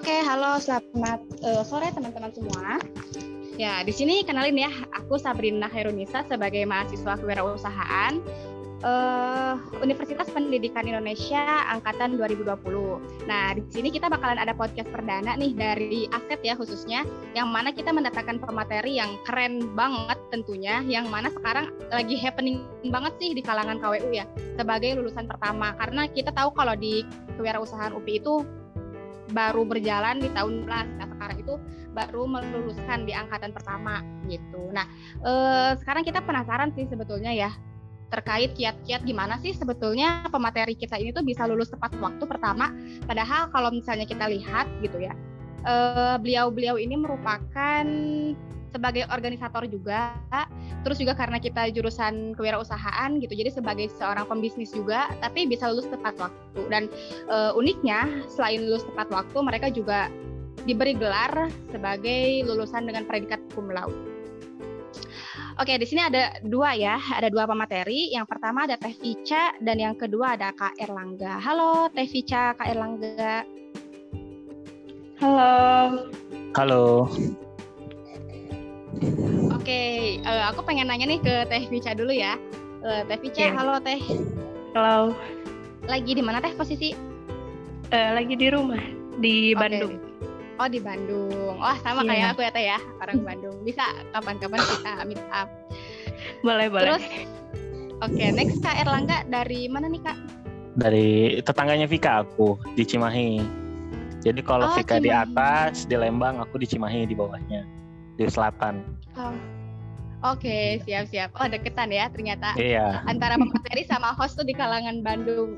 Oke, halo, selamat uh, sore teman-teman semua. Ya, di sini kenalin ya, aku Sabrina Herunisa sebagai mahasiswa kewirausahaan uh, Universitas Pendidikan Indonesia angkatan 2020. Nah, di sini kita bakalan ada podcast perdana nih dari Aset ya khususnya yang mana kita mendatangkan pemateri yang keren banget tentunya yang mana sekarang lagi happening banget sih di kalangan KWU ya sebagai lulusan pertama karena kita tahu kalau di kewirausahaan UPI itu baru berjalan di tahun belas. Nah sekarang itu baru meluluskan di angkatan pertama gitu. Nah eh, sekarang kita penasaran sih sebetulnya ya terkait kiat-kiat gimana sih sebetulnya pemateri kita ini tuh bisa lulus tepat waktu pertama. Padahal kalau misalnya kita lihat gitu ya, beliau beliau-beliau ini merupakan sebagai organisator juga, terus juga karena kita jurusan kewirausahaan gitu, jadi sebagai seorang pembisnis juga, tapi bisa lulus tepat waktu. Dan e, uniknya, selain lulus tepat waktu, mereka juga diberi gelar sebagai lulusan dengan predikat cum laude. Oke, di sini ada dua ya, ada dua pemateri. Yang pertama ada Teh Ica dan yang kedua ada Kak Erlangga. Halo Teh Ica, Kak Erlangga. Halo. Halo. Oke, okay, uh, eh, aku pengen nanya nih ke Teh Vica dulu ya. Uh, Teh Vica, yeah. halo Teh. Halo. Lagi di mana Teh posisi? Uh, lagi di rumah di okay. Bandung. Oh di Bandung. Wah sama yeah. kayak aku ya Teh ya, orang Bandung. Bisa kapan-kapan kita meet up. Boleh boleh. Terus, oke okay, next Kak Erlangga dari mana nih Kak? Dari tetangganya Vika aku di Cimahi. Jadi kalau oh, Vika Cimahi. di atas, di Lembang, aku di Cimahi di bawahnya di selatan. Oh. Oke, okay, siap-siap. Oh, deketan ya ternyata. Iya. Antara pemateri sama host tuh di kalangan Bandung.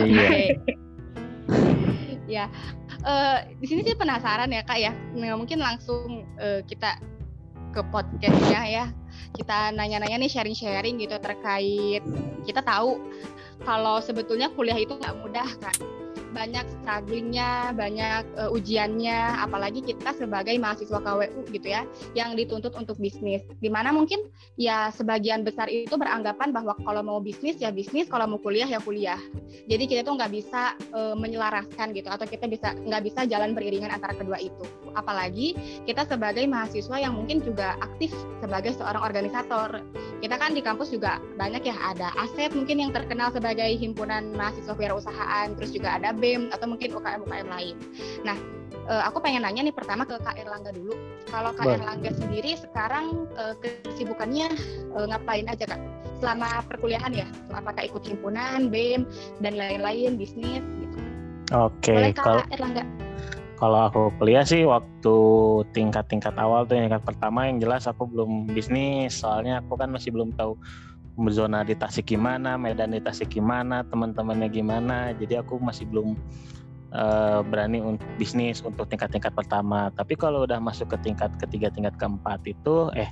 Iya. ya. Uh, di sini sih penasaran ya, Kak ya. Nah, mungkin langsung uh, kita ke podcastnya ya. Kita nanya-nanya nih sharing-sharing gitu terkait kita tahu kalau sebetulnya kuliah itu nggak mudah, Kak banyak strugglingnya, banyak uh, ujiannya, apalagi kita sebagai mahasiswa KWU gitu ya, yang dituntut untuk bisnis. Di mana mungkin ya sebagian besar itu beranggapan bahwa kalau mau bisnis ya bisnis, kalau mau kuliah ya kuliah. Jadi kita tuh nggak bisa uh, menyelaraskan gitu, atau kita bisa nggak bisa jalan beriringan antara kedua itu. Apalagi kita sebagai mahasiswa yang mungkin juga aktif sebagai seorang organisator. Kita kan di kampus juga banyak ya ada aset mungkin yang terkenal sebagai himpunan mahasiswa kewirausahaan, terus juga ada BEM atau mungkin UKM-UKM lain. Nah, uh, aku pengen nanya nih pertama ke Kak Erlangga dulu. Kalau Kak Erlangga sendiri sekarang uh, kesibukannya uh, ngapain aja Kak? Selama perkuliahan ya? Apakah ikut himpunan, BEM dan lain-lain, bisnis gitu? Oke, okay, kalau Erlangga. Kalau aku kuliah sih waktu tingkat-tingkat awal tuh tingkat pertama yang jelas aku belum bisnis soalnya aku kan masih belum tahu zona di Tasik gimana, Medan di Tasik gimana, teman-temannya gimana. Jadi aku masih belum uh, berani untuk bisnis untuk tingkat-tingkat pertama. Tapi kalau udah masuk ke tingkat ketiga, tingkat keempat itu, eh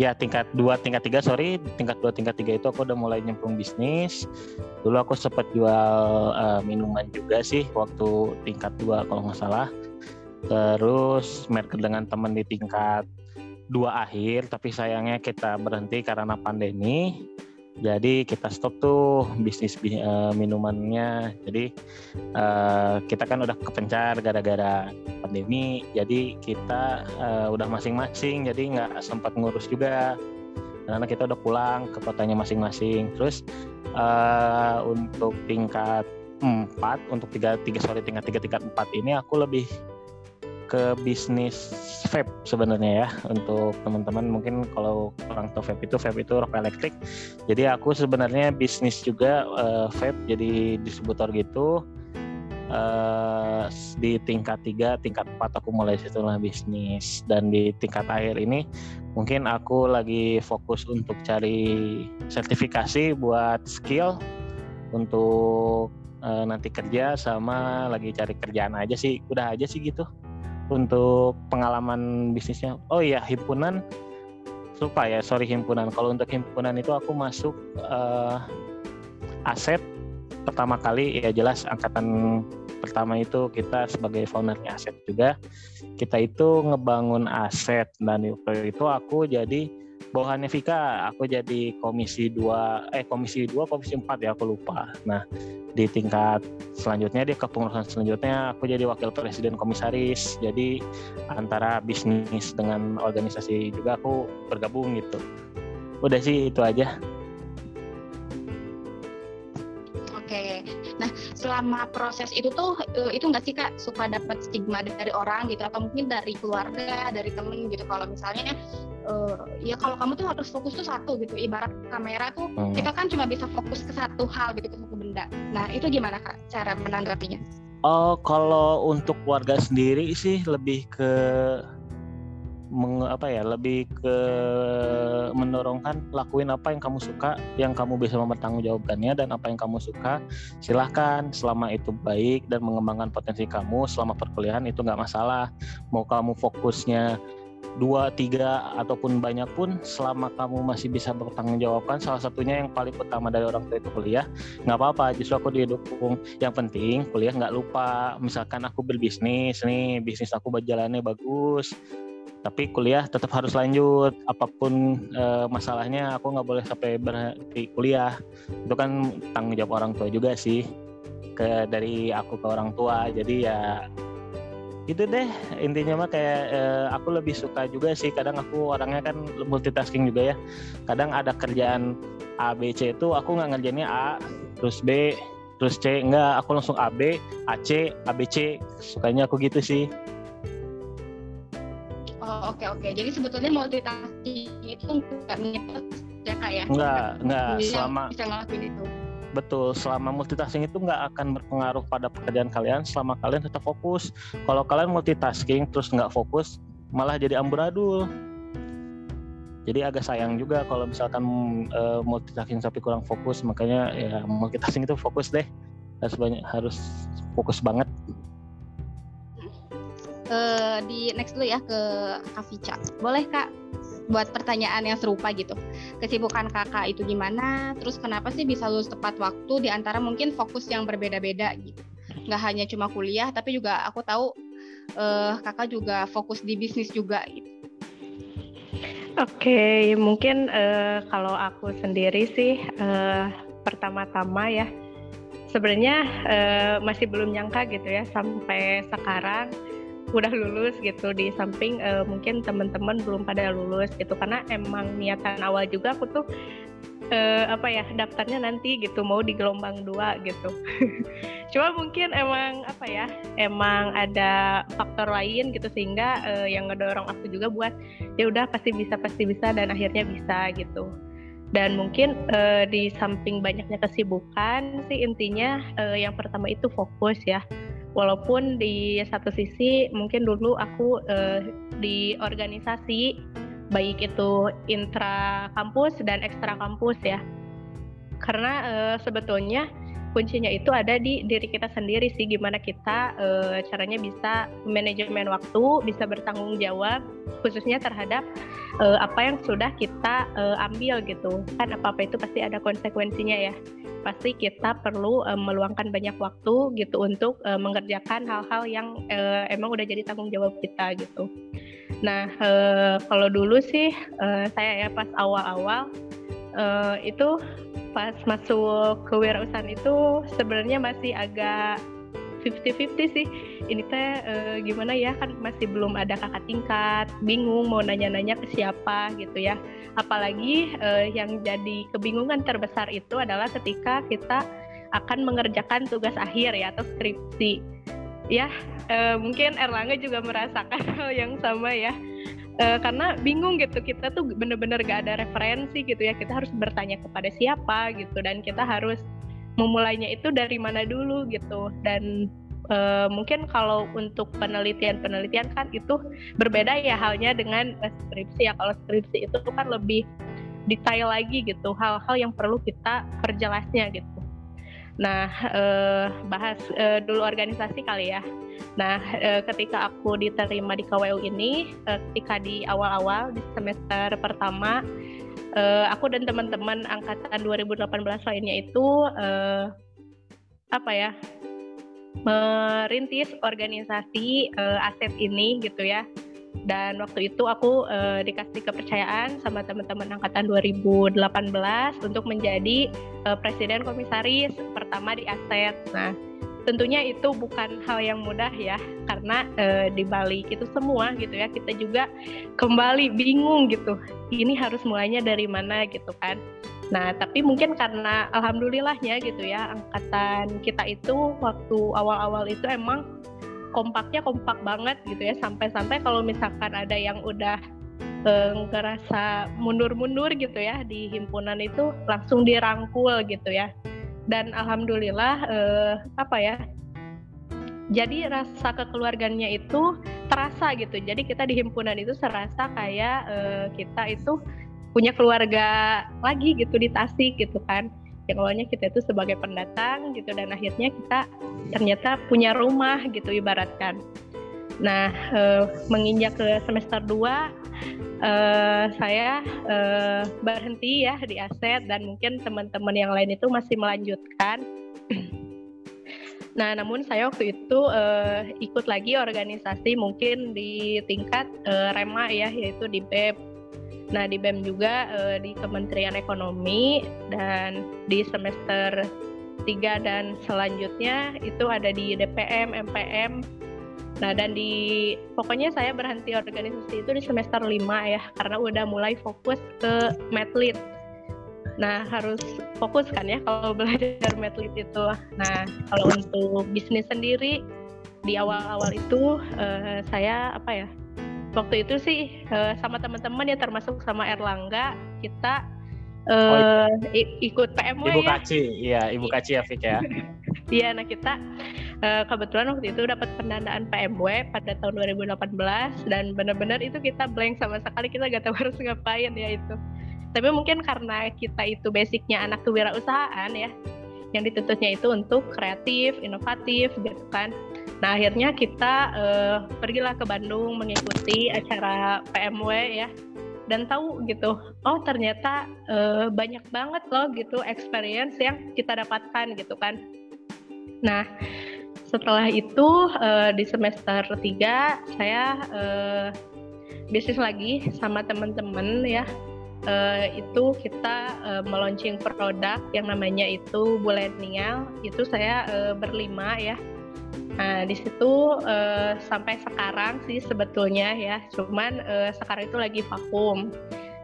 ya tingkat dua, tingkat tiga sorry, tingkat dua, tingkat tiga itu aku udah mulai nyemplung bisnis. Dulu aku sempat jual uh, minuman juga sih waktu tingkat dua kalau nggak salah. Terus merger dengan teman di tingkat dua akhir tapi sayangnya kita berhenti karena pandemi jadi kita stop tuh bisnis uh, minumannya. Jadi uh, kita kan udah kepencar gara-gara pandemi. Jadi kita uh, udah masing-masing. Jadi nggak sempat ngurus juga. Karena kita udah pulang ke kotanya masing-masing. Terus uh, untuk tingkat empat untuk tiga tiga sorry tingkat tiga tingkat empat ini aku lebih ke bisnis vape sebenarnya ya untuk teman-teman. Mungkin kalau orang tahu vape itu vape itu rokok elektrik jadi aku sebenarnya bisnis juga uh, vape jadi distributor gitu. Uh, di tingkat 3, tingkat 4 aku mulai situlah bisnis. Dan di tingkat akhir ini mungkin aku lagi fokus untuk cari sertifikasi buat skill untuk uh, nanti kerja sama lagi cari kerjaan aja sih. Udah aja sih gitu untuk pengalaman bisnisnya. Oh iya himpunan. Lupa ya sorry himpunan. Kalau untuk himpunan itu aku masuk uh, aset pertama kali. Ya jelas angkatan pertama itu kita sebagai foundernya aset juga. Kita itu ngebangun aset dan itu aku jadi bawahannya Vika aku jadi komisi 2 eh komisi 2 komisi 4 ya aku lupa. Nah di tingkat selanjutnya dia kepengurusan selanjutnya aku jadi wakil presiden komisaris. Jadi antara bisnis dengan organisasi juga aku bergabung gitu. Udah sih itu aja selama proses itu tuh eh, itu nggak sih kak suka dapat stigma dari orang gitu atau mungkin dari keluarga, dari temen gitu. Kalau misalnya uh, ya kalau kamu tuh harus fokus tuh satu gitu. Ibarat kamera tuh hmm. kita kan cuma bisa fokus ke satu hal gitu ke satu benda. Nah itu gimana kak cara menanggapinya? Oh kalau untuk warga sendiri sih lebih ke meng, apa ya lebih ke mendorongkan lakuin apa yang kamu suka yang kamu bisa mempertanggungjawabkannya dan apa yang kamu suka silahkan. Selama itu baik dan mengembangkan potensi kamu selama perkuliahan itu nggak masalah. Mau kamu fokusnya dua tiga ataupun banyak pun selama kamu masih bisa bertanggung jawabkan salah satunya yang paling utama dari orang tua itu kuliah nggak apa-apa justru aku didukung. Yang penting kuliah nggak lupa. Misalkan aku berbisnis nih bisnis aku berjalannya bagus tapi kuliah tetap harus lanjut. Apa pun e, masalahnya aku nggak boleh sampai berhenti kuliah. Itu kan tanggung jawab orang tua juga sih. Ke dari aku ke orang tua. Jadi ya itu deh. Intinya mah kayak eh, aku lebih suka juga sih. Kadang aku orangnya kan multitasking juga ya. Kadang ada kerjaan A B C itu aku nggak ngerjainnya A terus B terus C. Enggak aku langsung A B A C A B C. Sukanya aku gitu sih Oh oke okay, oke. Okay. jadi sebetulnya multitasking itu nggak menyebut ya kak ya? Enggak enggak selama bisa ngelakuin itu. Betul selama multitasking itu nggak akan berpengaruh pada pekerjaan kalian. Selama kalian tetap fokus. Kalau kalian multitasking terus nggak fokus malah jadi amburadul. Jadi agak sayang juga kalau misalkan uh, multitasking tapi kurang fokus. Makanya ya multitasking itu fokus deh. Harus banyak harus fokus banget uh, di next dulu ya ke Kavica boleh kak buat pertanyaan yang serupa gitu. Kesibukan kakak itu gimana? Terus kenapa sih bisa lulus tepat waktu di antara mungkin fokus yang berbeda-beda gitu? Nggak hanya cuma kuliah, tapi juga aku tahu uh, kakak juga fokus di bisnis juga gitu. Oke, okay, mungkin uh, kalau aku sendiri sih uh, pertama-tama ya sebenarnya uh, masih belum nyangka gitu ya sampai sekarang udah lulus gitu di samping uh, mungkin teman-teman belum pada lulus gitu. Karena emang niatan awal juga aku tuh uh, apa ya daftarnya nanti gitu mau di gelombang dua gitu. Cuma mungkin emang apa ya emang ada faktor lain gitu sehingga uh, yang ngedorong aku juga buat ya udah pasti bisa pasti bisa dan akhirnya bisa gitu dan mungkin uh, di samping banyaknya kesibukan sih intinya uh, yang pertama itu fokus ya. Walaupun di satu sisi mungkin dulu aku uh, di organisasi baik itu intra kampus dan ekstra kampus ya. Karena sebetulnya kuncinya itu ada di diri kita sendiri sih gimana kita uh, caranya bisa manajemen waktu bisa bertanggung jawab khususnya terhadap uh, apa yang sudah kita uh, ambil gitu. Kan apa apa itu pasti ada konsekuensinya ya. Pasti kita perlu uh, meluangkan banyak waktu gitu untuk uh, mengerjakan hal-hal yang uh, emang udah jadi tanggung jawab kita gitu. Nah uh, kalau dulu sih uh, saya ya pas awal-awal uh, itu pas masuk ke wirausahaan itu sebenarnya masih agak 50-50 sih. Ini teh e, gimana ya kan masih belum ada kakak tingkat. Bingung mau nanya-nanya ke siapa gitu ya. Apalagi e, yang jadi kebingungan terbesar itu adalah ketika kita akan mengerjakan tugas akhir ya atau skripsi. Ya e, mungkin Erlangga juga merasakan hal yang sama ya uh, karena bingung gitu kita tuh bener-bener gak ada referensi gitu ya kita harus bertanya kepada siapa gitu dan kita harus memulainya itu dari mana dulu gitu. Dan uh, mungkin kalau untuk penelitian-penelitian kan itu berbeda ya halnya dengan skripsi ya. Kalau skripsi itu kan lebih detail lagi gitu hal-hal yang perlu kita perjelasnya gitu Nah, eh, bahas eh, dulu organisasi kali ya. Nah, eh, ketika aku diterima di KWU ini, eh, ketika di awal-awal di semester pertama, eh, aku dan teman-teman angkatan 2018 lainnya itu eh, apa ya? merintis organisasi eh, aset ini gitu ya dan waktu itu aku uh, dikasih kepercayaan sama teman-teman angkatan 2018 untuk menjadi uh, presiden komisaris pertama di Aset. Nah, tentunya itu bukan hal yang mudah ya karena uh, di balik itu semua gitu ya kita juga kembali bingung gitu. Ini harus mulainya dari mana gitu kan. Nah, tapi mungkin karena alhamdulillahnya gitu ya angkatan kita itu waktu awal-awal itu emang kompaknya kompak banget gitu ya. Sampai-sampai kalau misalkan ada yang udah eh, ngerasa mundur-mundur gitu ya di himpunan itu langsung dirangkul gitu ya. Dan alhamdulillah eh, apa ya jadi rasa kekeluarganya itu terasa gitu. Jadi kita di himpunan itu serasa kayak eh, kita itu punya keluarga lagi gitu di Tasik gitu kan yang awalnya kita itu sebagai pendatang gitu dan akhirnya kita ternyata punya rumah gitu ibaratkan. Nah, eh, menginjak ke semester 2 eh, saya eh, berhenti ya di aset dan mungkin teman-teman yang lain itu masih melanjutkan. Nah, namun saya waktu itu uh, ikut lagi organisasi mungkin di tingkat uh, REMA ya, yaitu di BEP Nah di BEM juga uh, di Kementerian Ekonomi dan di semester 3 dan selanjutnya itu ada di DPM, MPM. Nah dan di pokoknya saya berhenti organisasi itu di semester 5 ya karena udah mulai fokus ke Medlit. Nah harus fokus kan ya kalau belajar Medlit itu. Nah kalau untuk bisnis sendiri di awal-awal itu uh, saya apa ya waktu itu sih uh, sama teman-teman ya termasuk sama Erlangga kita uh, oh, iya. ikut PMW Ibu ya. Kaci, iya Ibu Kaci ya Fik ya. Iya, nah kita uh, kebetulan waktu itu dapat pendanaan PMW pada tahun 2018 dan benar-benar itu kita blank sama sekali kita gak tahu harus ngapain ya itu. Tapi mungkin karena kita itu basicnya anak kewirausahaan ya, yang dituntutnya itu untuk kreatif, inovatif gitu kan. Nah akhirnya kita uh, pergilah ke Bandung mengikuti acara PMW ya. Dan tahu gitu oh ternyata uh, banyak banget loh gitu experience yang kita dapatkan gitu kan. Nah setelah itu uh, di semester 3 saya uh, bisnis lagi sama teman-teman ya. Uh, itu kita uh, meluncing produk yang namanya itu Bulenial. Itu saya uh, berlima ya Nah, di situ uh, sampai sekarang sih sebetulnya ya, cuman uh, sekarang itu lagi vakum.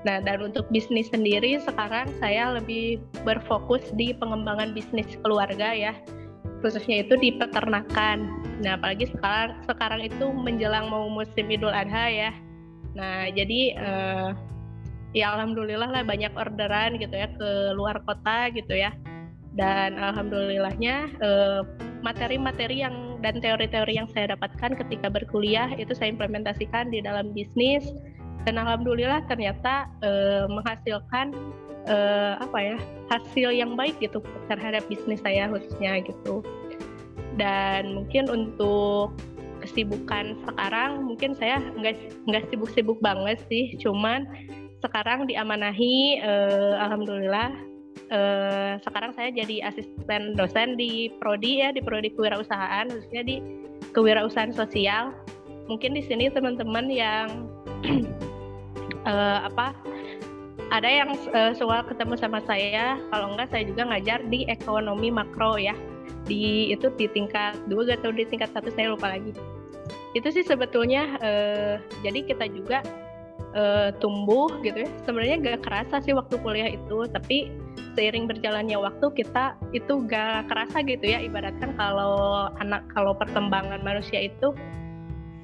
Nah, dan untuk bisnis sendiri sekarang saya lebih berfokus di pengembangan bisnis keluarga ya, khususnya itu di peternakan. Nah, apalagi sekarang sekarang itu menjelang mau musim Idul Adha ya. Nah, jadi uh, ya alhamdulillah lah banyak orderan gitu ya ke luar kota gitu ya. Dan alhamdulillahnya materi-materi yang dan teori-teori yang saya dapatkan ketika berkuliah itu saya implementasikan di dalam bisnis. Dan alhamdulillah ternyata uh, menghasilkan uh, apa ya hasil yang baik gitu terhadap bisnis saya khususnya gitu. Dan mungkin untuk kesibukan sekarang mungkin saya nggak nggak sibuk-sibuk banget sih. Cuman sekarang diamanahi uh, alhamdulillah uh, sekarang saya jadi asisten dosen di prodi ya di prodi kewirausahaan khususnya di kewirausahaan sosial. Mungkin di sini teman-teman yang uh, apa ada yang uh, soal ketemu sama saya. Kalau enggak saya juga ngajar di ekonomi makro ya. Di itu di tingkat dua atau di tingkat satu saya lupa lagi. Itu sih sebetulnya uh, jadi kita juga uh, tumbuh gitu ya. Sebenarnya gak kerasa sih waktu kuliah itu tapi seiring berjalannya waktu kita itu gak kerasa gitu ya. Ibaratkan kalau anak kalau perkembangan manusia itu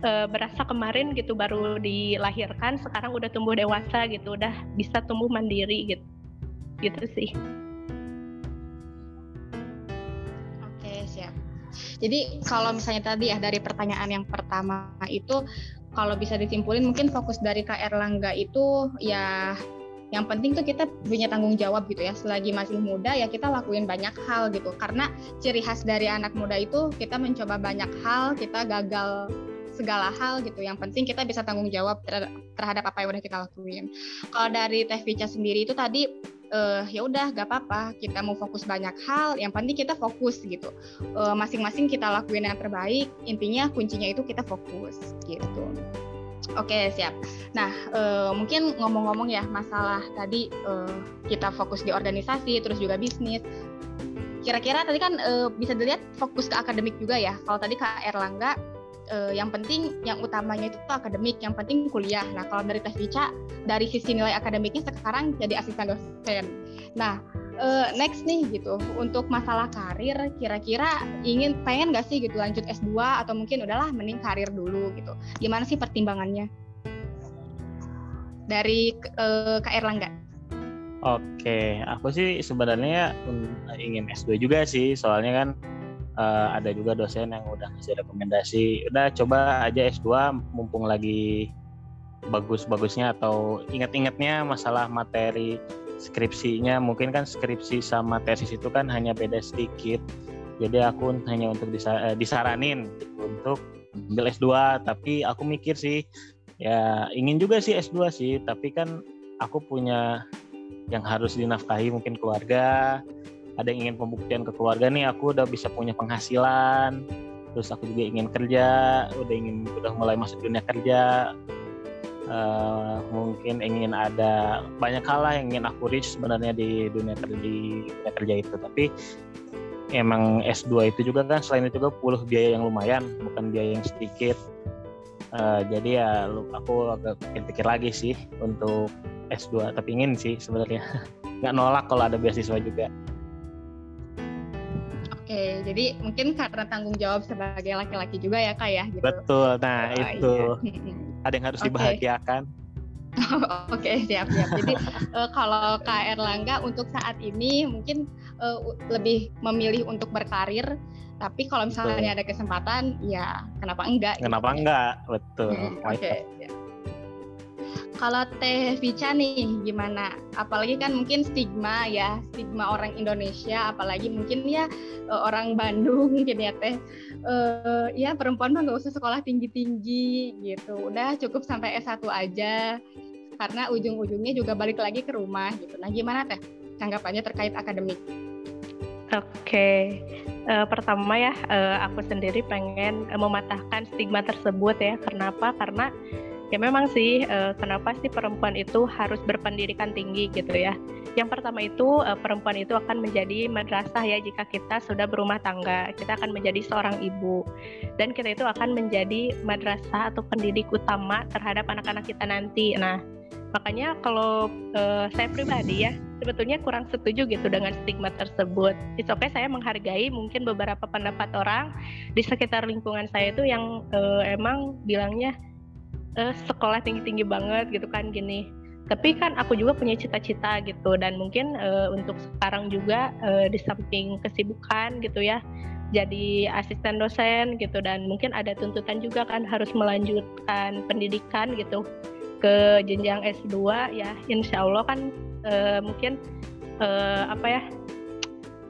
e, berasa kemarin gitu baru dilahirkan sekarang udah tumbuh dewasa gitu udah bisa tumbuh mandiri gitu gitu sih. Oke siap. Jadi kalau misalnya tadi ya dari pertanyaan yang pertama itu kalau bisa disimpulin mungkin fokus dari KR Langga itu ya yang penting tuh kita punya tanggung jawab gitu ya. Selagi masih muda ya kita lakuin banyak hal gitu. Karena ciri khas dari anak muda itu kita mencoba banyak hal kita gagal segala hal gitu. Yang penting kita bisa tanggung jawab terhadap apa yang udah kita lakuin. Kalau dari Teh Vica sendiri itu tadi uh, ya udah gak apa-apa. Kita mau fokus banyak hal yang penting kita fokus gitu. Masing masing-masing kita lakuin yang terbaik intinya kuncinya itu kita fokus gitu Oke siap. Nah uh, mungkin ngomong-ngomong ya masalah tadi uh, kita fokus di organisasi terus juga bisnis. Kira-kira tadi kan uh, bisa dilihat fokus ke akademik juga ya. Kalau tadi Kak Erlangga uh, yang penting yang utamanya itu akademik, yang penting kuliah. Nah kalau dari Teh Vica dari sisi nilai akademiknya sekarang jadi asisten dosen. Nah uh, next nih gitu. Untuk masalah karir kira-kira ingin pengen gak sih gitu lanjut S2 atau mungkin udahlah mending karir dulu gitu. Gimana sih pertimbangannya? Dari uh, Kak Erlangga. Oke, aku sih sebenarnya ingin S2 juga sih, soalnya kan uh, ada juga dosen yang udah ngasih rekomendasi, udah coba aja S2 mumpung lagi bagus-bagusnya atau ingat-ingatnya masalah materi skripsinya mungkin kan skripsi sama tesis itu kan hanya beda sedikit. Jadi aku hanya untuk disa eh, disaranin untuk ambil S2 tapi aku mikir sih ya ingin juga sih S2 sih tapi kan aku punya yang harus dinafkahi mungkin keluarga. Ada yang ingin pembuktian ke keluarga nih aku udah bisa punya penghasilan. Terus aku juga ingin kerja udah ingin udah mulai masuk dunia kerja uh, mungkin ingin ada banyak hal lah yang ingin aku reach sebenarnya di dunia kerja di dunia kerja itu tapi emang S2 itu juga kan selain itu juga puluh biaya yang lumayan bukan biaya yang sedikit uh, jadi ya aku agak pikir-pikir lagi sih untuk S2 tapi ingin sih sebenarnya nggak nolak kalau ada beasiswa juga Oke, jadi mungkin karena tanggung jawab sebagai laki-laki juga ya kak ya. Gitu. Betul, nah oh, itu. Iya. ada yang harus okay. dibahagiakan. Oke okay, siap siap. Jadi uh, kalau Kak Erlangga untuk saat ini mungkin uh, lebih memilih untuk berkarir, tapi kalau misalnya betul. ada kesempatan, ya kenapa enggak? Gitu kenapa gitu, enggak? Betul. Hmm, Oke. Okay. Kalau Teh Vica nih gimana? Apalagi kan mungkin stigma ya, stigma orang Indonesia, apalagi mungkin ya eh, orang Bandung mungkin ya Teh. Uh, ya perempuan mah nggak usah sekolah tinggi-tinggi gitu. Udah cukup sampai S1 aja. Karena ujung-ujungnya juga balik lagi ke rumah gitu. Nah, gimana Teh? Tanggapannya terkait akademik. Oke, okay. uh, pertama ya uh, aku sendiri pengen mematahkan stigma tersebut ya. Kenapa? Karena ya memang sih uh, kenapa sih perempuan itu harus berpendidikan tinggi gitu ya? Yang pertama itu uh, perempuan itu akan menjadi madrasah ya jika kita sudah berumah tangga. Kita akan menjadi seorang ibu. Dan kita itu akan menjadi madrasah atau pendidik utama terhadap anak-anak kita nanti. Nah makanya kalau uh, saya pribadi ya sebetulnya kurang setuju gitu dengan stigma tersebut. It's okay saya menghargai mungkin beberapa pendapat orang di sekitar lingkungan saya itu yang uh, emang bilangnya uh, sekolah tinggi-tinggi banget gitu kan gini. Tapi kan aku juga punya cita-cita gitu dan mungkin uh, untuk sekarang juga uh, di samping kesibukan gitu ya jadi asisten dosen gitu. Dan mungkin ada tuntutan juga kan harus melanjutkan pendidikan gitu ke jenjang S2 ya. Insya Allah kan uh, mungkin uh, apa ya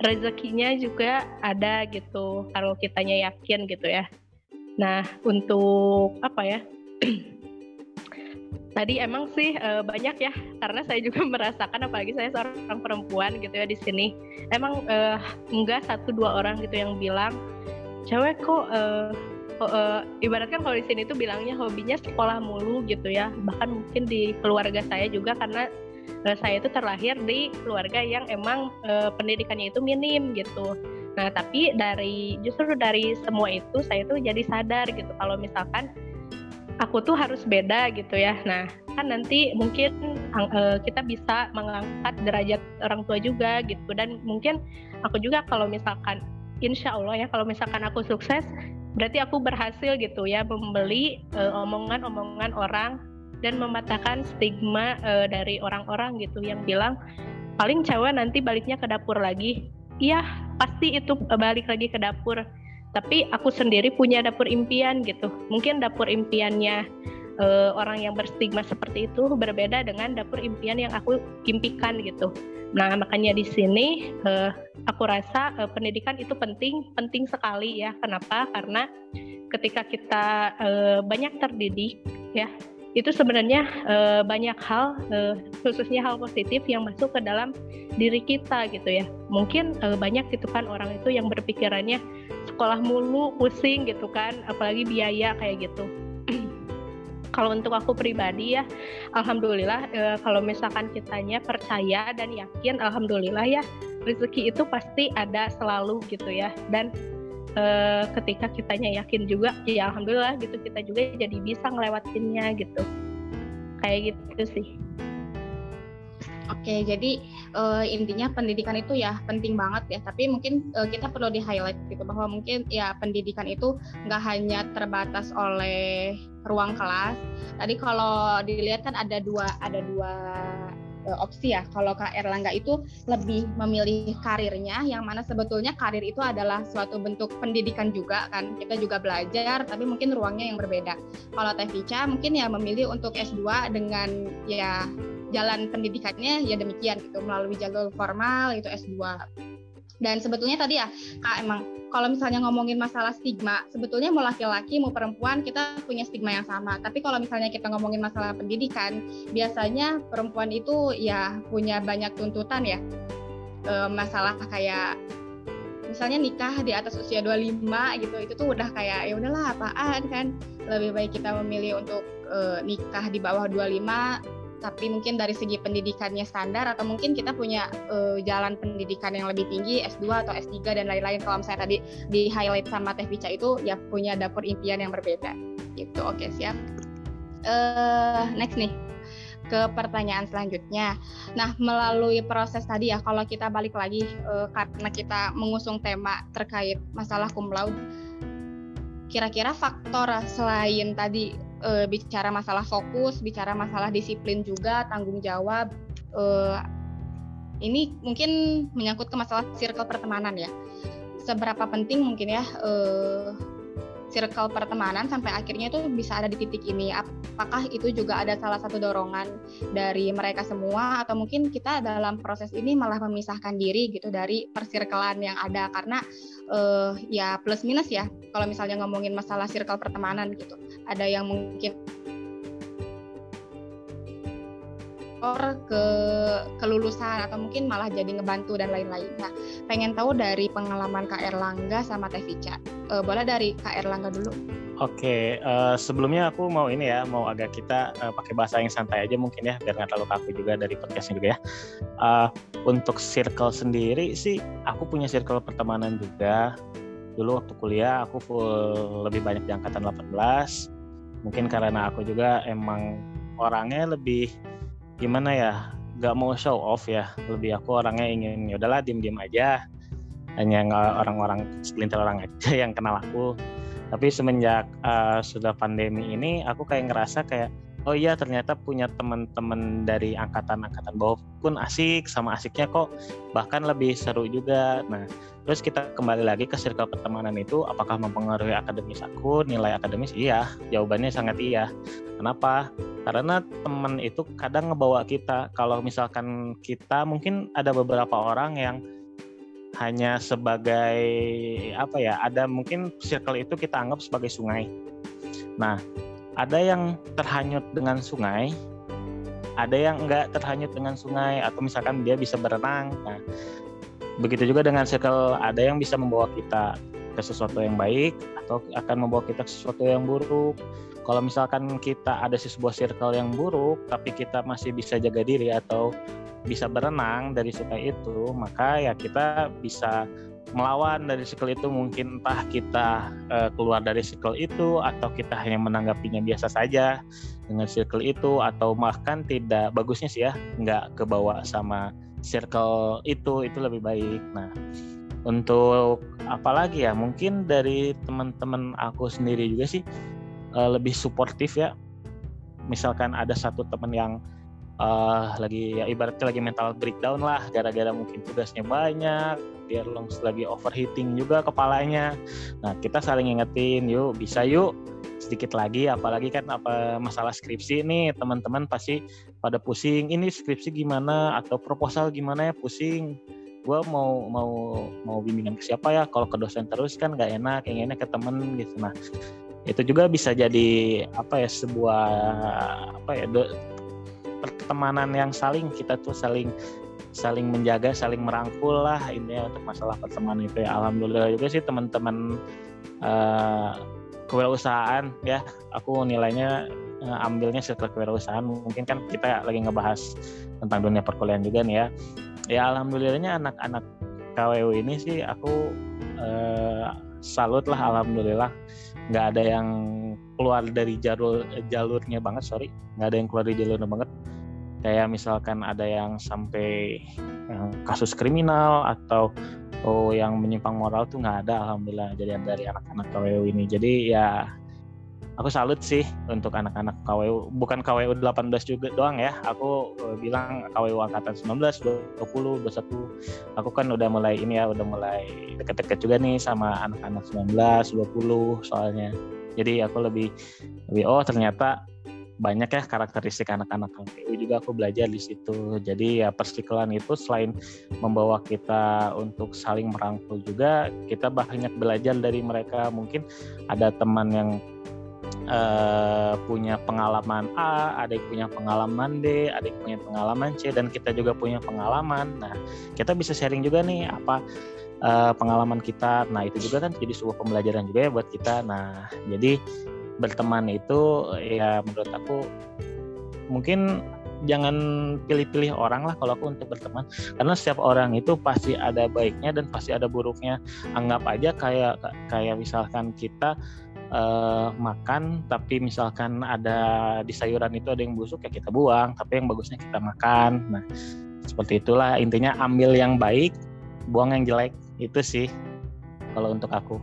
rezekinya juga ada gitu kalau kitanya yakin gitu ya. Nah untuk apa ya Tadi emang sih uh, banyak ya, karena saya juga merasakan, apalagi saya seorang perempuan gitu ya di sini. Emang uh, enggak satu dua orang gitu yang bilang, cewek kok, kok uh, ibaratkan kalau di sini tuh bilangnya hobinya sekolah mulu gitu ya. Bahkan mungkin di keluarga saya juga karena uh, saya itu terlahir di keluarga yang emang uh, pendidikannya itu minim gitu. Nah tapi dari justru dari semua itu saya tuh jadi sadar gitu kalau misalkan aku tuh harus beda gitu ya. Nah, kan nanti mungkin uh, kita bisa mengangkat derajat orang tua juga gitu dan mungkin aku juga kalau misalkan insya Allah ya kalau misalkan aku sukses berarti aku berhasil gitu ya membeli uh, omongan-omongan orang dan mematahkan stigma uh, dari orang-orang gitu yang bilang paling cewek nanti baliknya ke dapur lagi. Iya, pasti itu balik lagi ke dapur tapi aku sendiri punya dapur impian gitu. Mungkin dapur impiannya uh, orang yang berstigma seperti itu berbeda dengan dapur impian yang aku impikan gitu. Nah makanya di sini uh, aku rasa uh, pendidikan itu penting penting sekali ya. Kenapa? Karena ketika kita banyak terdidik ya itu sebenarnya uh, banyak hal uh, khususnya hal positif yang masuk ke dalam diri kita gitu ya mungkin uh, banyak gitu kan orang itu yang berpikirannya sekolah mulu pusing gitu kan apalagi biaya kayak gitu kalau untuk aku pribadi ya, alhamdulillah e, kalau misalkan kitanya percaya dan yakin, alhamdulillah ya rezeki itu pasti ada selalu gitu ya. Dan e, ketika kitanya yakin juga, ya alhamdulillah gitu kita juga jadi bisa ngelewatinnya gitu. Kayak gitu sih. Oke, jadi uh, intinya pendidikan itu ya penting banget ya. Tapi mungkin uh, kita perlu di highlight gitu bahwa mungkin ya pendidikan itu nggak hanya terbatas oleh ruang kelas. Tadi kalau dilihat kan ada dua ada dua uh, opsi ya. Kalau Kak Erlangga itu lebih memilih karirnya, yang mana sebetulnya karir itu adalah suatu bentuk pendidikan juga kan. Kita juga belajar, tapi mungkin ruangnya yang berbeda. Kalau Teh Vica mungkin ya memilih untuk S2 dengan ya jalan pendidikannya ya demikian gitu melalui jalur formal itu S2 dan sebetulnya tadi ya kak emang kalau misalnya ngomongin masalah stigma sebetulnya mau laki-laki mau perempuan kita punya stigma yang sama. Tapi kalau misalnya kita ngomongin masalah pendidikan biasanya perempuan itu ya punya banyak tuntutan ya. E, masalah kayak misalnya nikah di atas usia 25 gitu itu tuh udah kayak ya udahlah apaan kan? Lebih baik kita memilih untuk e, nikah di bawah 25 tapi mungkin dari segi pendidikannya standar atau mungkin kita punya uh, jalan pendidikan yang lebih tinggi S2 atau S3 dan lain-lain. Kalau misalnya tadi di highlight sama Teh Bica itu ya punya dapur impian yang berbeda. Gitu. Oke okay, siap. Uh, next nih ke pertanyaan selanjutnya. Nah, melalui proses tadi ya, kalau kita balik lagi uh, karena kita mengusung tema terkait masalah cum laude, kira-kira faktor selain tadi uh, bicara masalah fokus, bicara masalah disiplin juga, tanggung jawab. Uh, ini mungkin menyangkut ke masalah circle pertemanan ya. Seberapa penting mungkin ya uh, circle pertemanan sampai akhirnya itu bisa ada di titik ini. Apakah itu juga ada salah satu dorongan dari mereka semua atau mungkin kita dalam proses ini malah memisahkan diri gitu dari persirkelan yang ada karena uh, ya plus minus ya. Kalau misalnya ngomongin masalah circle pertemanan gitu. Ada yang mungkin ke kelulusan atau mungkin malah jadi ngebantu dan lain-lain. Nah, pengen tahu dari pengalaman Kak Erlangga sama Teh Vica. Uh, boleh dari Kak Erlangga dulu. Oke, uh, sebelumnya aku mau ini ya, mau agak kita uh, pakai bahasa yang santai aja mungkin ya, biar nggak terlalu kaku juga dari podcastnya juga ya. Uh, untuk circle sendiri sih, aku punya circle pertemanan juga. Dulu waktu kuliah aku full lebih banyak di angkatan 18. Mungkin karena aku juga emang orangnya lebih gimana ya nggak mau show off ya lebih aku orangnya ingin ya udahlah diem diem aja hanya orang-orang segelintir orang aja yang kenal aku. Tapi semenjak uh, sudah pandemi ini aku kayak ngerasa kayak oh iya ternyata punya teman-teman dari angkatan-angkatan bawah pun asik sama asiknya kok bahkan lebih seru juga. Nah terus kita kembali lagi ke circle pertemanan itu apakah mempengaruhi akademis aku nilai akademis? Iya jawabannya sangat iya. Kenapa? Karena teman itu kadang ngebawa kita. Kalau misalkan kita mungkin ada beberapa orang yang hanya sebagai apa ya ada mungkin circle itu kita anggap sebagai sungai. Nah ada yang terhanyut dengan sungai ada yang enggak terhanyut dengan sungai atau misalkan dia bisa berenang nah begitu juga dengan circle ada yang bisa membawa kita ke sesuatu yang baik atau akan membawa kita ke sesuatu yang buruk. Kalau misalkan kita ada sebuah circle yang buruk tapi kita masih bisa jaga diri atau bisa berenang dari sungai itu maka ya kita bisa melawan dari circle itu. Mungkin entah kita uh, keluar dari circle itu atau kita hanya menanggapinya biasa saja dengan circle itu atau bahkan tidak bagusnya sih ya nggak kebawa sama circle itu itu lebih baik. Nah untuk apalagi ya? Mungkin dari teman-teman aku sendiri juga sih uh, lebih suportif ya. Misalkan ada satu teman yang uh, lagi ya ibaratnya lagi mental breakdown lah gara-gara mungkin tugasnya banyak dia lagi overheating juga kepalanya. Nah kita saling ingetin yuk bisa yuk sedikit lagi apalagi kan apa masalah skripsi ini teman-teman pasti pada pusing ini skripsi gimana atau proposal gimana ya pusing. Gue mau mau mau bimbingan ke siapa ya kalau ke dosen terus kan gak enak yang enak ke temen gitu. Nah itu juga bisa jadi apa ya sebuah apa ya do, pertemanan yang saling kita tuh saling saling menjaga saling merangkul lah ini untuk masalah pertemanan itu ya. Alhamdulillah juga sih teman-teman uh, kewirausahaan ya aku nilainya uh, ambilnya circle kewirausahaan. Mungkin kan kita lagi ngebahas tentang dunia perkuliahan juga nih ya. Ya alhamdulillahnya anak-anak KWU ini sih aku uh, salut lah alhamdulillah nggak ada yang keluar dari jalur jalurnya banget sorry. Nggak ada yang keluar dari jalurnya banget. Kayak misalkan ada yang sampai yang kasus kriminal atau oh yang menyimpang moral tuh nggak ada alhamdulillah. Jadi dari anak-anak KWU ini. Jadi ya aku salut sih untuk anak-anak KWU bukan KWU 18 juga doang ya aku uh, bilang KWU angkatan 19 20 21 aku kan udah mulai ini ya udah mulai deket-deket juga nih sama anak-anak 19 20 soalnya jadi aku lebih lebih oh ternyata banyak ya karakteristik anak-anak KPU juga aku belajar di situ. Jadi ya persikulan itu selain membawa kita untuk saling merangkul juga, kita banyak belajar dari mereka. Mungkin ada teman yang uh, punya pengalaman A, ada yang punya pengalaman D, ada yang punya pengalaman C, dan kita juga punya pengalaman. Nah, kita bisa sharing juga nih apa uh, pengalaman kita. Nah, itu juga kan jadi sebuah pembelajaran juga ya buat kita. Nah, jadi berteman itu ya menurut aku mungkin jangan pilih-pilih orang lah kalau aku untuk berteman karena setiap orang itu pasti ada baiknya dan pasti ada buruknya anggap aja kayak kayak misalkan kita uh, makan tapi misalkan ada di sayuran itu ada yang busuk ya kita buang tapi yang bagusnya kita makan. Nah seperti itulah. Intinya ambil yang baik buang yang jelek. Itu sih kalau untuk aku.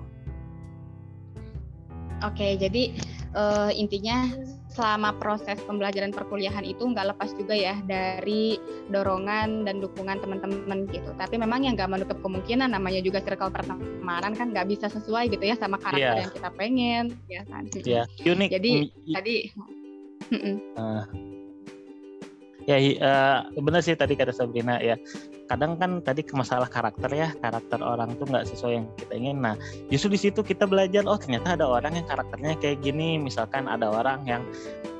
Oke, jadi uh, intinya selama proses pembelajaran perkuliahan itu nggak lepas juga ya dari dorongan dan dukungan teman-teman gitu. Tapi memang yang nggak menutup kemungkinan namanya juga circle pertemanan kan nggak bisa sesuai gitu ya sama karakter yeah. yang kita pengen, ya kan? Iya, yeah. unik. Jadi mm, tadi. Uh, ya uh, benar sih tadi kata Sabrina ya kadang kan tadi masalah karakter ya karakter orang tuh nggak sesuai yang kita ingin. Nah justru di situ kita belajar oh ternyata ada orang yang karakternya kayak gini. Misalkan ada orang yang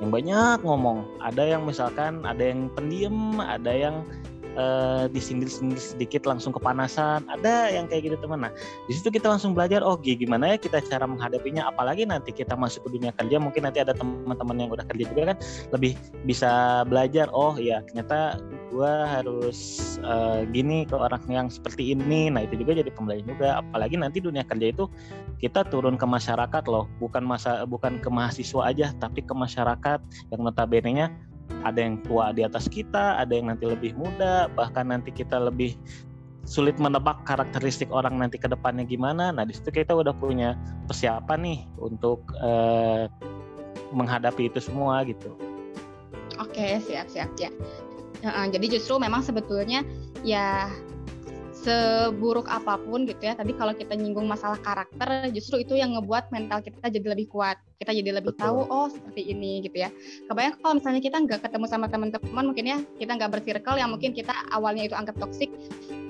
yang banyak ngomong. Ada yang misalkan ada yang pendiam ada yang uh, disindir-sindir sedikit langsung kepanasan. Ada yang kayak gitu teman. Nah di situ kita langsung belajar oh gimana ya kita cara menghadapinya. Apalagi nanti kita masuk ke dunia kerja mungkin nanti ada teman-teman yang udah kerja juga kan lebih bisa belajar oh ya ternyata gue harus uh, gini ke orang yang seperti ini. Nah itu juga jadi pembelajaran juga. Apalagi nanti dunia kerja itu kita turun ke masyarakat loh. Bukan masa bukan ke mahasiswa aja tapi ke masyarakat. Yang notabene nya ada yang tua di atas kita, ada yang nanti lebih muda, bahkan nanti kita lebih sulit menebak karakteristik orang nanti ke depannya gimana. Nah, di situ kita udah punya persiapan nih untuk uh, menghadapi itu semua gitu. Oke, siap-siap ya. Jadi justru memang sebetulnya ya seburuk apa pun gitu ya. Tadi kalau kita nyinggung masalah karakter justru itu yang ngebuat mental kita jadi lebih kuat. Kita jadi lebih Betul. tahu oh seperti ini gitu ya. Kebayang kalau misalnya kita nggak ketemu sama teman-teman mungkin ya kita nggak bersirkel yang mungkin kita awalnya itu anggap toksik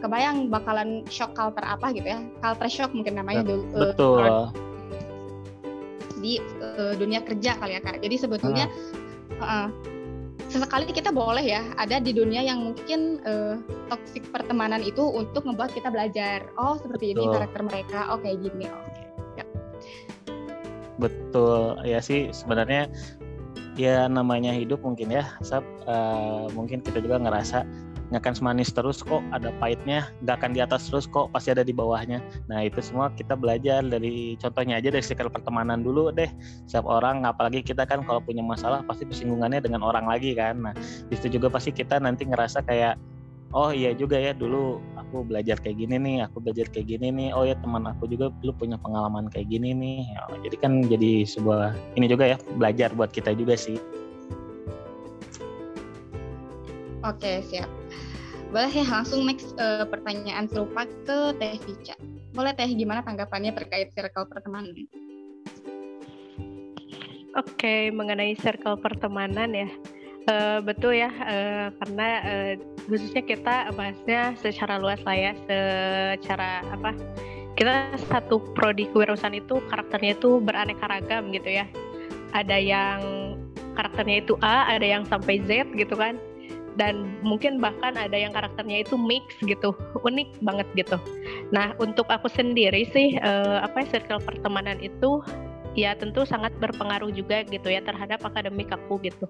kebayang bakalan shock culture apa gitu ya. Culture shock mungkin namanya dulu eh, Betul. Uh, di uh, dunia kerja kali ya kak. Jadi sebetulnya uh, sesekali kita boleh ya ada di dunia yang mungkin uh, toxic pertemanan itu untuk membuat kita belajar. Oh seperti ini karakter mereka. Oke oh, gini. Oke okay. ya. betul. Ya sih sebenarnya ya namanya hidup mungkin ya Sab, uh, mungkin kita juga ngerasa nggak akan semanis terus kok ada pahitnya nggak akan di atas terus kok pasti ada di bawahnya. Nah itu semua kita belajar dari contohnya aja dari circle pertemanan dulu deh. Setiap orang apalagi kita kan kalau punya masalah pasti bersinggungannya dengan orang lagi kan. Nah itu juga pasti kita nanti ngerasa kayak oh iya juga ya dulu aku belajar kayak gini nih aku belajar kayak gini nih. Oh ya teman aku juga dulu punya pengalaman kayak gini nih. Oh, jadi kan jadi sebuah ini juga ya belajar buat kita juga sih. Oke, siap. Boleh ya langsung next uh, pertanyaan serupa ke Teh Vica. Boleh Teh gimana tanggapannya terkait circle pertemanan? Oke, okay, mengenai circle pertemanan ya. Uh, betul ya, uh, karena uh, khususnya kita bahasnya secara luas lah ya, secara apa? Kita satu prodi kewirausahaan itu karakternya itu beraneka ragam gitu ya. Ada yang karakternya itu A, ada yang sampai Z gitu kan dan mungkin bahkan ada yang karakternya itu mix gitu unik banget gitu nah untuk aku sendiri sih uh, apa ya, circle pertemanan itu ya tentu sangat berpengaruh juga gitu ya terhadap akademik aku gitu.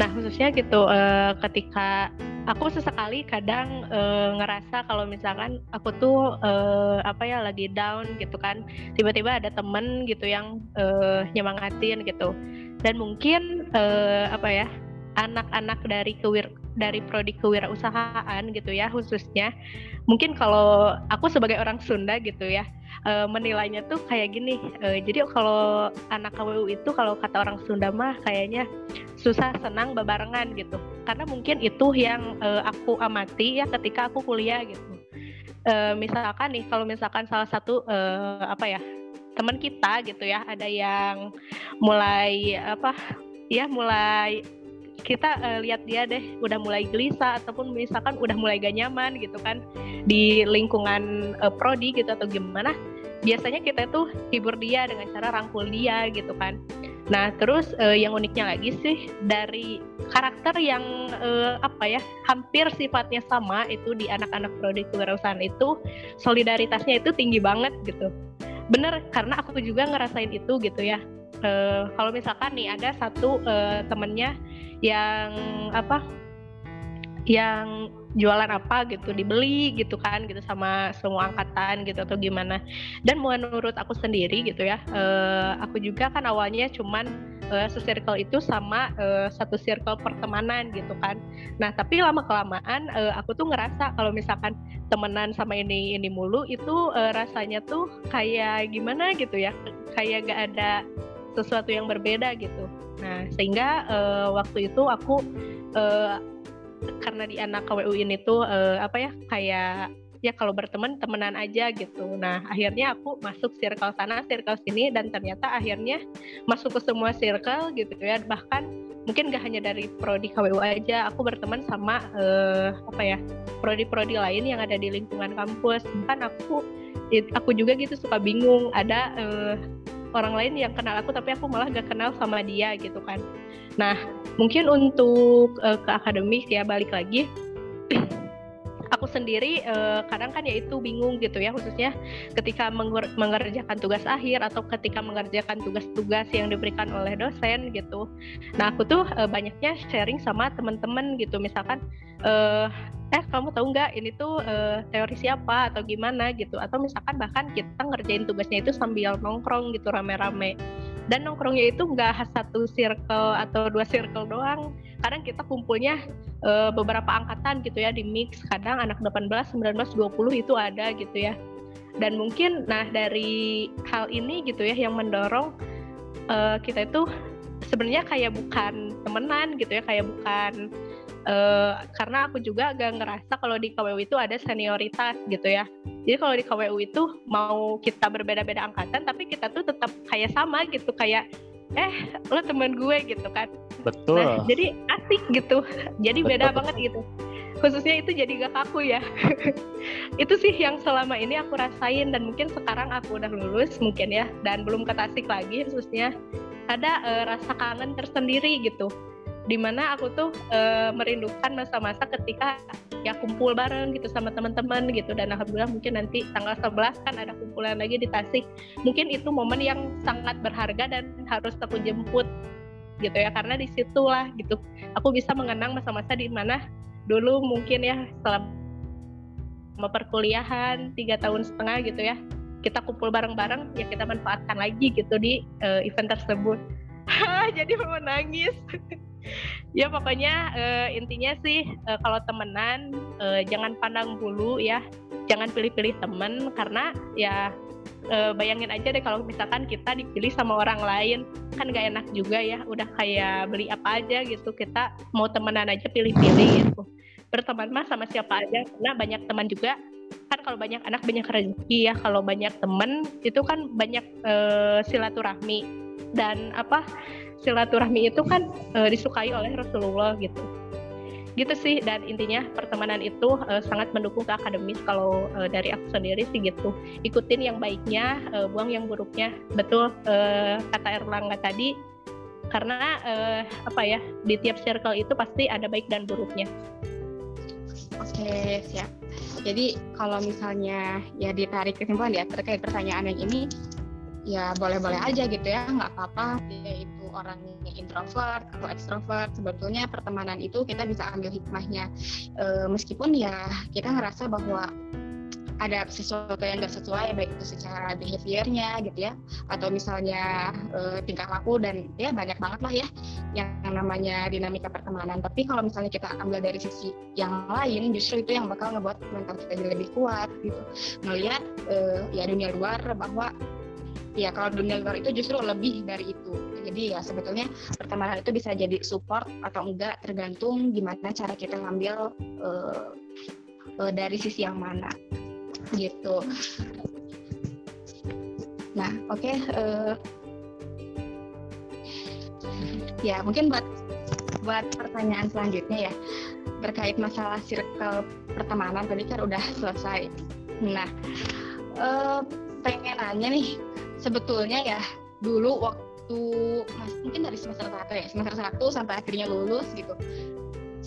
Nah khususnya gitu uh, ketika aku sesekali kadang uh, ngerasa kalau misalkan aku tuh uh, apa ya lagi down gitu kan tiba-tiba ada temen gitu yang nyemangatin gitu dan mungkin apa ya anak-anak dari kewir dari prodi kewirausahaan gitu ya khususnya. Mungkin kalau aku sebagai orang Sunda gitu ya uh, menilainya tuh kayak gini uh, jadi kalau anak KWU itu kalau kata orang Sunda mah kayaknya susah senang bebarengan gitu. Karena mungkin itu yang uh, aku amati ya ketika aku kuliah gitu. Uh, misalkan nih kalau misalkan salah satu uh, apa ya teman kita gitu ya ada yang mulai apa ya mulai kita uh, lihat dia deh udah mulai gelisah ataupun misalkan udah mulai gak nyaman gitu kan di lingkungan uh, prodi gitu atau gimana biasanya kita tuh hibur dia dengan cara rangkul dia gitu kan. Nah terus uh, yang uniknya lagi sih dari karakter yang uh, apa ya hampir sifatnya sama itu di anak-anak prodi kewirausahaan itu solidaritasnya itu tinggi banget gitu. Bener karena aku juga ngerasain itu gitu ya uh, kalau misalkan nih ada satu uh, temennya yang apa yang jualan apa gitu dibeli gitu kan gitu sama semua angkatan gitu atau gimana. Dan menurut aku sendiri gitu ya uh, aku juga kan awalnya cuman uh, se-circle itu sama uh, satu circle pertemanan gitu kan. Nah tapi lama kelamaan uh, aku tuh ngerasa kalau misalkan temenan sama ini ini mulu itu uh, rasanya tuh kayak gimana gitu ya kayak gak ada sesuatu yang berbeda gitu. Nah, sehingga uh, waktu itu aku uh, karena di anak KWU ini tuh uh, apa ya kayak ya kalau berteman temenan aja gitu. Nah, akhirnya aku masuk circle sana, circle sini dan ternyata akhirnya masuk ke semua circle gitu ya. Bahkan mungkin gak hanya dari prodi KWU aja, aku berteman sama uh, apa ya prodi-prodi lain yang ada di lingkungan kampus. Bahkan aku aku juga gitu suka bingung ada uh, orang lain yang kenal aku tapi aku malah gak kenal sama dia gitu kan. Nah mungkin untuk uh, ke akademik ya balik lagi. Aku sendiri uh, kadang kan ya itu bingung gitu ya khususnya ketika mengerjakan tugas akhir atau ketika mengerjakan tugas-tugas yang diberikan oleh dosen gitu. Nah aku tuh uh, banyaknya sharing sama teman-teman gitu. Misalkan uh, eh kamu tahu nggak ini tuh uh, teori siapa atau gimana? gitu. Atau misalkan bahkan kita ngerjain tugasnya itu sambil nongkrong gitu rame-rame. Dan nongkrongnya itu nggak satu circle atau dua circle doang. Kadang kita kumpulnya uh, beberapa angkatan gitu ya di mix. Kadang anak 18, 19, 20 itu ada gitu ya. Dan mungkin nah dari hal ini gitu ya yang mendorong uh, kita itu sebenarnya kayak bukan temenan gitu ya kayak bukan uh, karena aku juga agak ngerasa kalau di KWU itu ada senioritas gitu ya. Jadi kalau di KWU itu mau kita berbeda-beda angkatan tapi kita tuh tetap kayak sama gitu kayak eh lo teman gue gitu kan. Betul. Nah, jadi asik gitu. Jadi beda banget gitu. Khususnya itu jadi gak kaku ya. itu sih yang selama ini aku rasain dan mungkin sekarang aku udah lulus mungkin ya dan belum ke Tasik lagi khususnya ada uh, rasa kangen tersendiri gitu di mana aku tuh uh, merindukan masa-masa ketika ya kumpul bareng gitu sama teman-teman gitu. Dan alhamdulillah mungkin nanti tanggal 11 kan ada kumpulan lagi di Tasik. Mungkin itu momen yang sangat berharga dan harus aku jemput gitu ya karena di situlah gitu. Aku bisa mengenang masa-masa di mana dulu mungkin ya selama perkuliahan tiga tahun setengah gitu ya kita kumpul bareng-bareng ya kita manfaatkan lagi gitu di uh, event tersebut. Jadi mau nangis ya pokoknya uh, intinya sih uh, kalau temenan uh, jangan pandang bulu ya. Jangan pilih-pilih temen karena ya uh, bayangin aja deh kalau misalkan kita dipilih sama orang lain kan gak enak juga ya. Udah kayak beli apa aja gitu kita mau temenan aja pilih-pilih gitu. Berteman mah sama siapa aja karena banyak teman juga. Kan kalau banyak anak banyak rezeki ya. Kalau banyak temen itu kan banyak uh, silaturahmi. Dan apa silaturahmi itu kan uh, disukai oleh Rasulullah gitu. Gitu sih dan intinya pertemanan itu uh, sangat mendukung ke akademis. Kalau uh, dari aku sendiri sih gitu. Ikutin yang baiknya uh, buang yang buruknya. Betul uh, kata Erlangga tadi. Karena uh, apa ya di tiap circle itu pasti ada baik dan buruknya. Oke siap. Jadi kalau misalnya ya ditarik kesimpulan ya terkait pertanyaan yang ini ya boleh-boleh aja gitu ya nggak apa-apa orang introvert atau ekstrovert sebetulnya pertemanan itu kita bisa ambil hikmahnya. E, meskipun ya kita ngerasa bahwa ada sesuatu yang nggak sesuai baik itu secara behaviornya gitu ya atau misalnya e, tingkah laku dan ya banyak banget lah ya yang namanya dinamika pertemanan. Tapi kalau misalnya kita ambil dari sisi yang lain justru itu yang bakal ngebuat mental kita jadi lebih kuat gitu. Melihat e, ya dunia luar bahwa ya kalau dunia luar itu justru lebih dari itu jadi ya sebetulnya pertemanan itu bisa jadi support atau enggak tergantung gimana cara kita ngambil uh, uh, dari sisi yang mana. Gitu. Nah oke okay, uh, eh, ya mungkin buat buat pertanyaan selanjutnya ya terkait masalah circle pertemanan tadi kan udah selesai. Nah uh, pengen nanya nih sebetulnya ya dulu waktu mas mungkin dari semester satu ya semester satu sampai akhirnya lulus gitu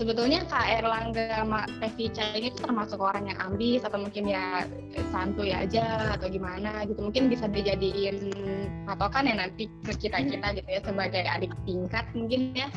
sebetulnya Kak Erlangga sama Tevica ini tuh termasuk orang yang ambis atau mungkin ya santuy aja atau gimana gitu. Mungkin bisa dijadiin patokan ya nanti ke kita kita gitu ya sebagai adik tingkat mungkin ya.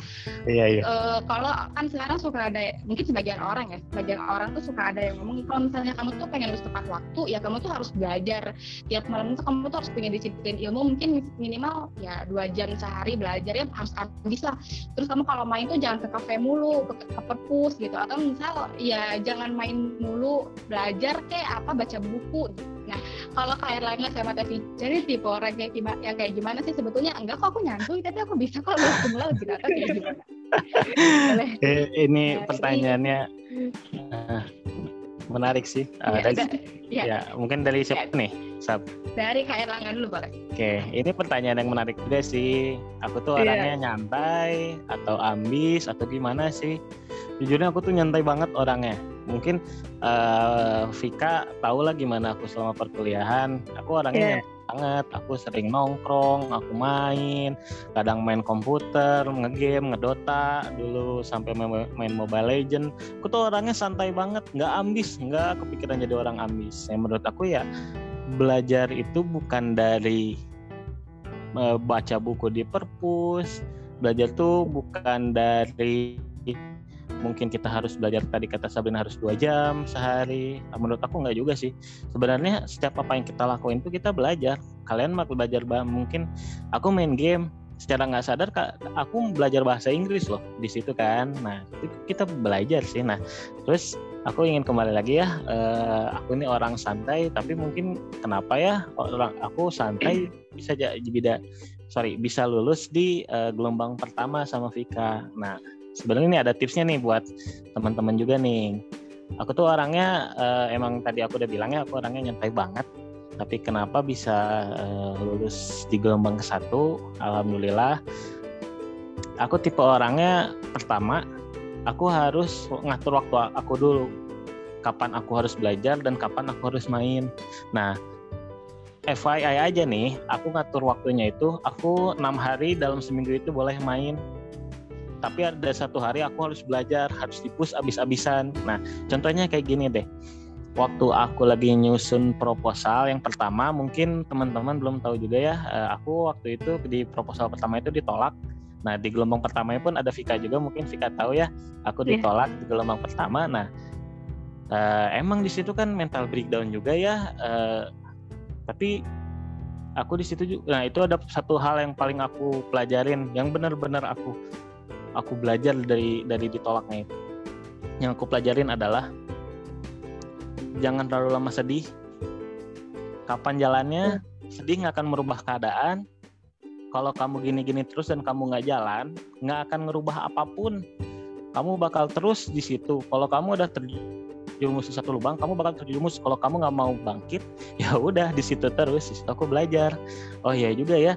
Iya iya. Uh, kalau kan sekarang suka ada mungkin sebagian orang ya sebagian orang tuh suka ada yang ngomong kalau misalnya kamu tuh pengen lulus tepat waktu ya kamu tuh harus belajar. Tiap malam itu kamu tuh harus punya disiplin ilmu mungkin minimal ya dua jam sehari belajar ya harus habis lah terus kamu kalau main tuh jangan ke kafe mulu ke ke perpus gitu. Atau misal ya jangan main mulu belajar kayak apa baca buku. Nah kalau kayak lainnya sama Tevi jadi tipe orang kayak gimana yang kayak gimana sih sebetulnya? Enggak kok aku nyantuy tapi aku bisa kok lu kumlau gitu atau kayak gimana? Boleh. Eh, ini nah, pertanyaannya uh, menarik sih uh, ya, dari, ya. ya mungkin dari siapa ya. nih Sab? Dari Kak Erlangga dulu boleh. Oke, ini pertanyaan yang menarik juga sih. Aku tuh iya. orangnya yeah. nyantai atau ambis atau gimana sih? Jujurnya aku tuh nyantai banget orangnya. Mungkin uh, Vika tahu lah gimana aku selama perkuliahan. Aku orangnya yeah banget. Aku sering nongkrong aku main kadang main komputer ngegame ngedota. Dulu sampai main, mobile legend. Aku tuh orangnya santai banget nggak ambis nggak kepikiran jadi orang ambis. Yang menurut aku ya belajar itu bukan dari uh, baca buku di perpus. Belajar tuh bukan dari mungkin kita harus belajar tadi kata Sabrina harus dua jam sehari. Nah, menurut aku nggak juga sih. Sebenarnya setiap apa yang kita lakuin itu kita belajar. Kalian mau belajar mungkin aku main game. Secara nggak sadar kak aku belajar bahasa Inggris loh di situ kan. Nah itu kita belajar sih. Nah terus aku ingin kembali lagi ya uh, aku ini orang santai tapi mungkin kenapa ya orang aku santai bisa jadi beda sorry bisa lulus di uh, gelombang pertama sama Vika. Nah sebenarnya ini ada tipsnya nih buat teman-teman juga nih. Aku tuh orangnya uh, emang tadi aku udah bilangnya aku orangnya nyantai banget. Tapi kenapa bisa uh, lulus di gelombang ke satu? Alhamdulillah. Aku tipe orangnya pertama aku harus ngatur waktu aku dulu. Kapan aku harus belajar dan kapan aku harus main. Nah FYI aja nih aku ngatur waktunya itu aku enam hari dalam seminggu itu boleh main tapi ada satu hari aku harus belajar harus dipus abis-abisan nah contohnya kayak gini deh waktu aku lagi nyusun proposal yang pertama mungkin teman-teman belum tahu juga ya eh, aku waktu itu di proposal pertama itu ditolak nah di gelombang pertama pun ada Vika juga mungkin Vika tahu ya aku iya. ditolak yeah. di gelombang pertama nah uh, emang di situ kan mental breakdown juga ya uh, tapi aku di situ juga nah itu ada satu hal yang paling aku pelajarin yang benar-benar aku aku belajar dari dari ditolaknya itu yang aku pelajarin adalah jangan terlalu lama sedih. Kapan jalannya? Hmm. Sedih nggak akan merubah keadaan. Kalau kamu gini-gini terus dan kamu nggak jalan, nggak akan ngerubah apa pun. Kamu bakal terus di situ. Kalau kamu udah terjerumus di satu lubang, kamu bakal terjerumus. Kalau kamu nggak mau bangkit, ya udah di situ terus. Di situ aku belajar. Oh iya juga ya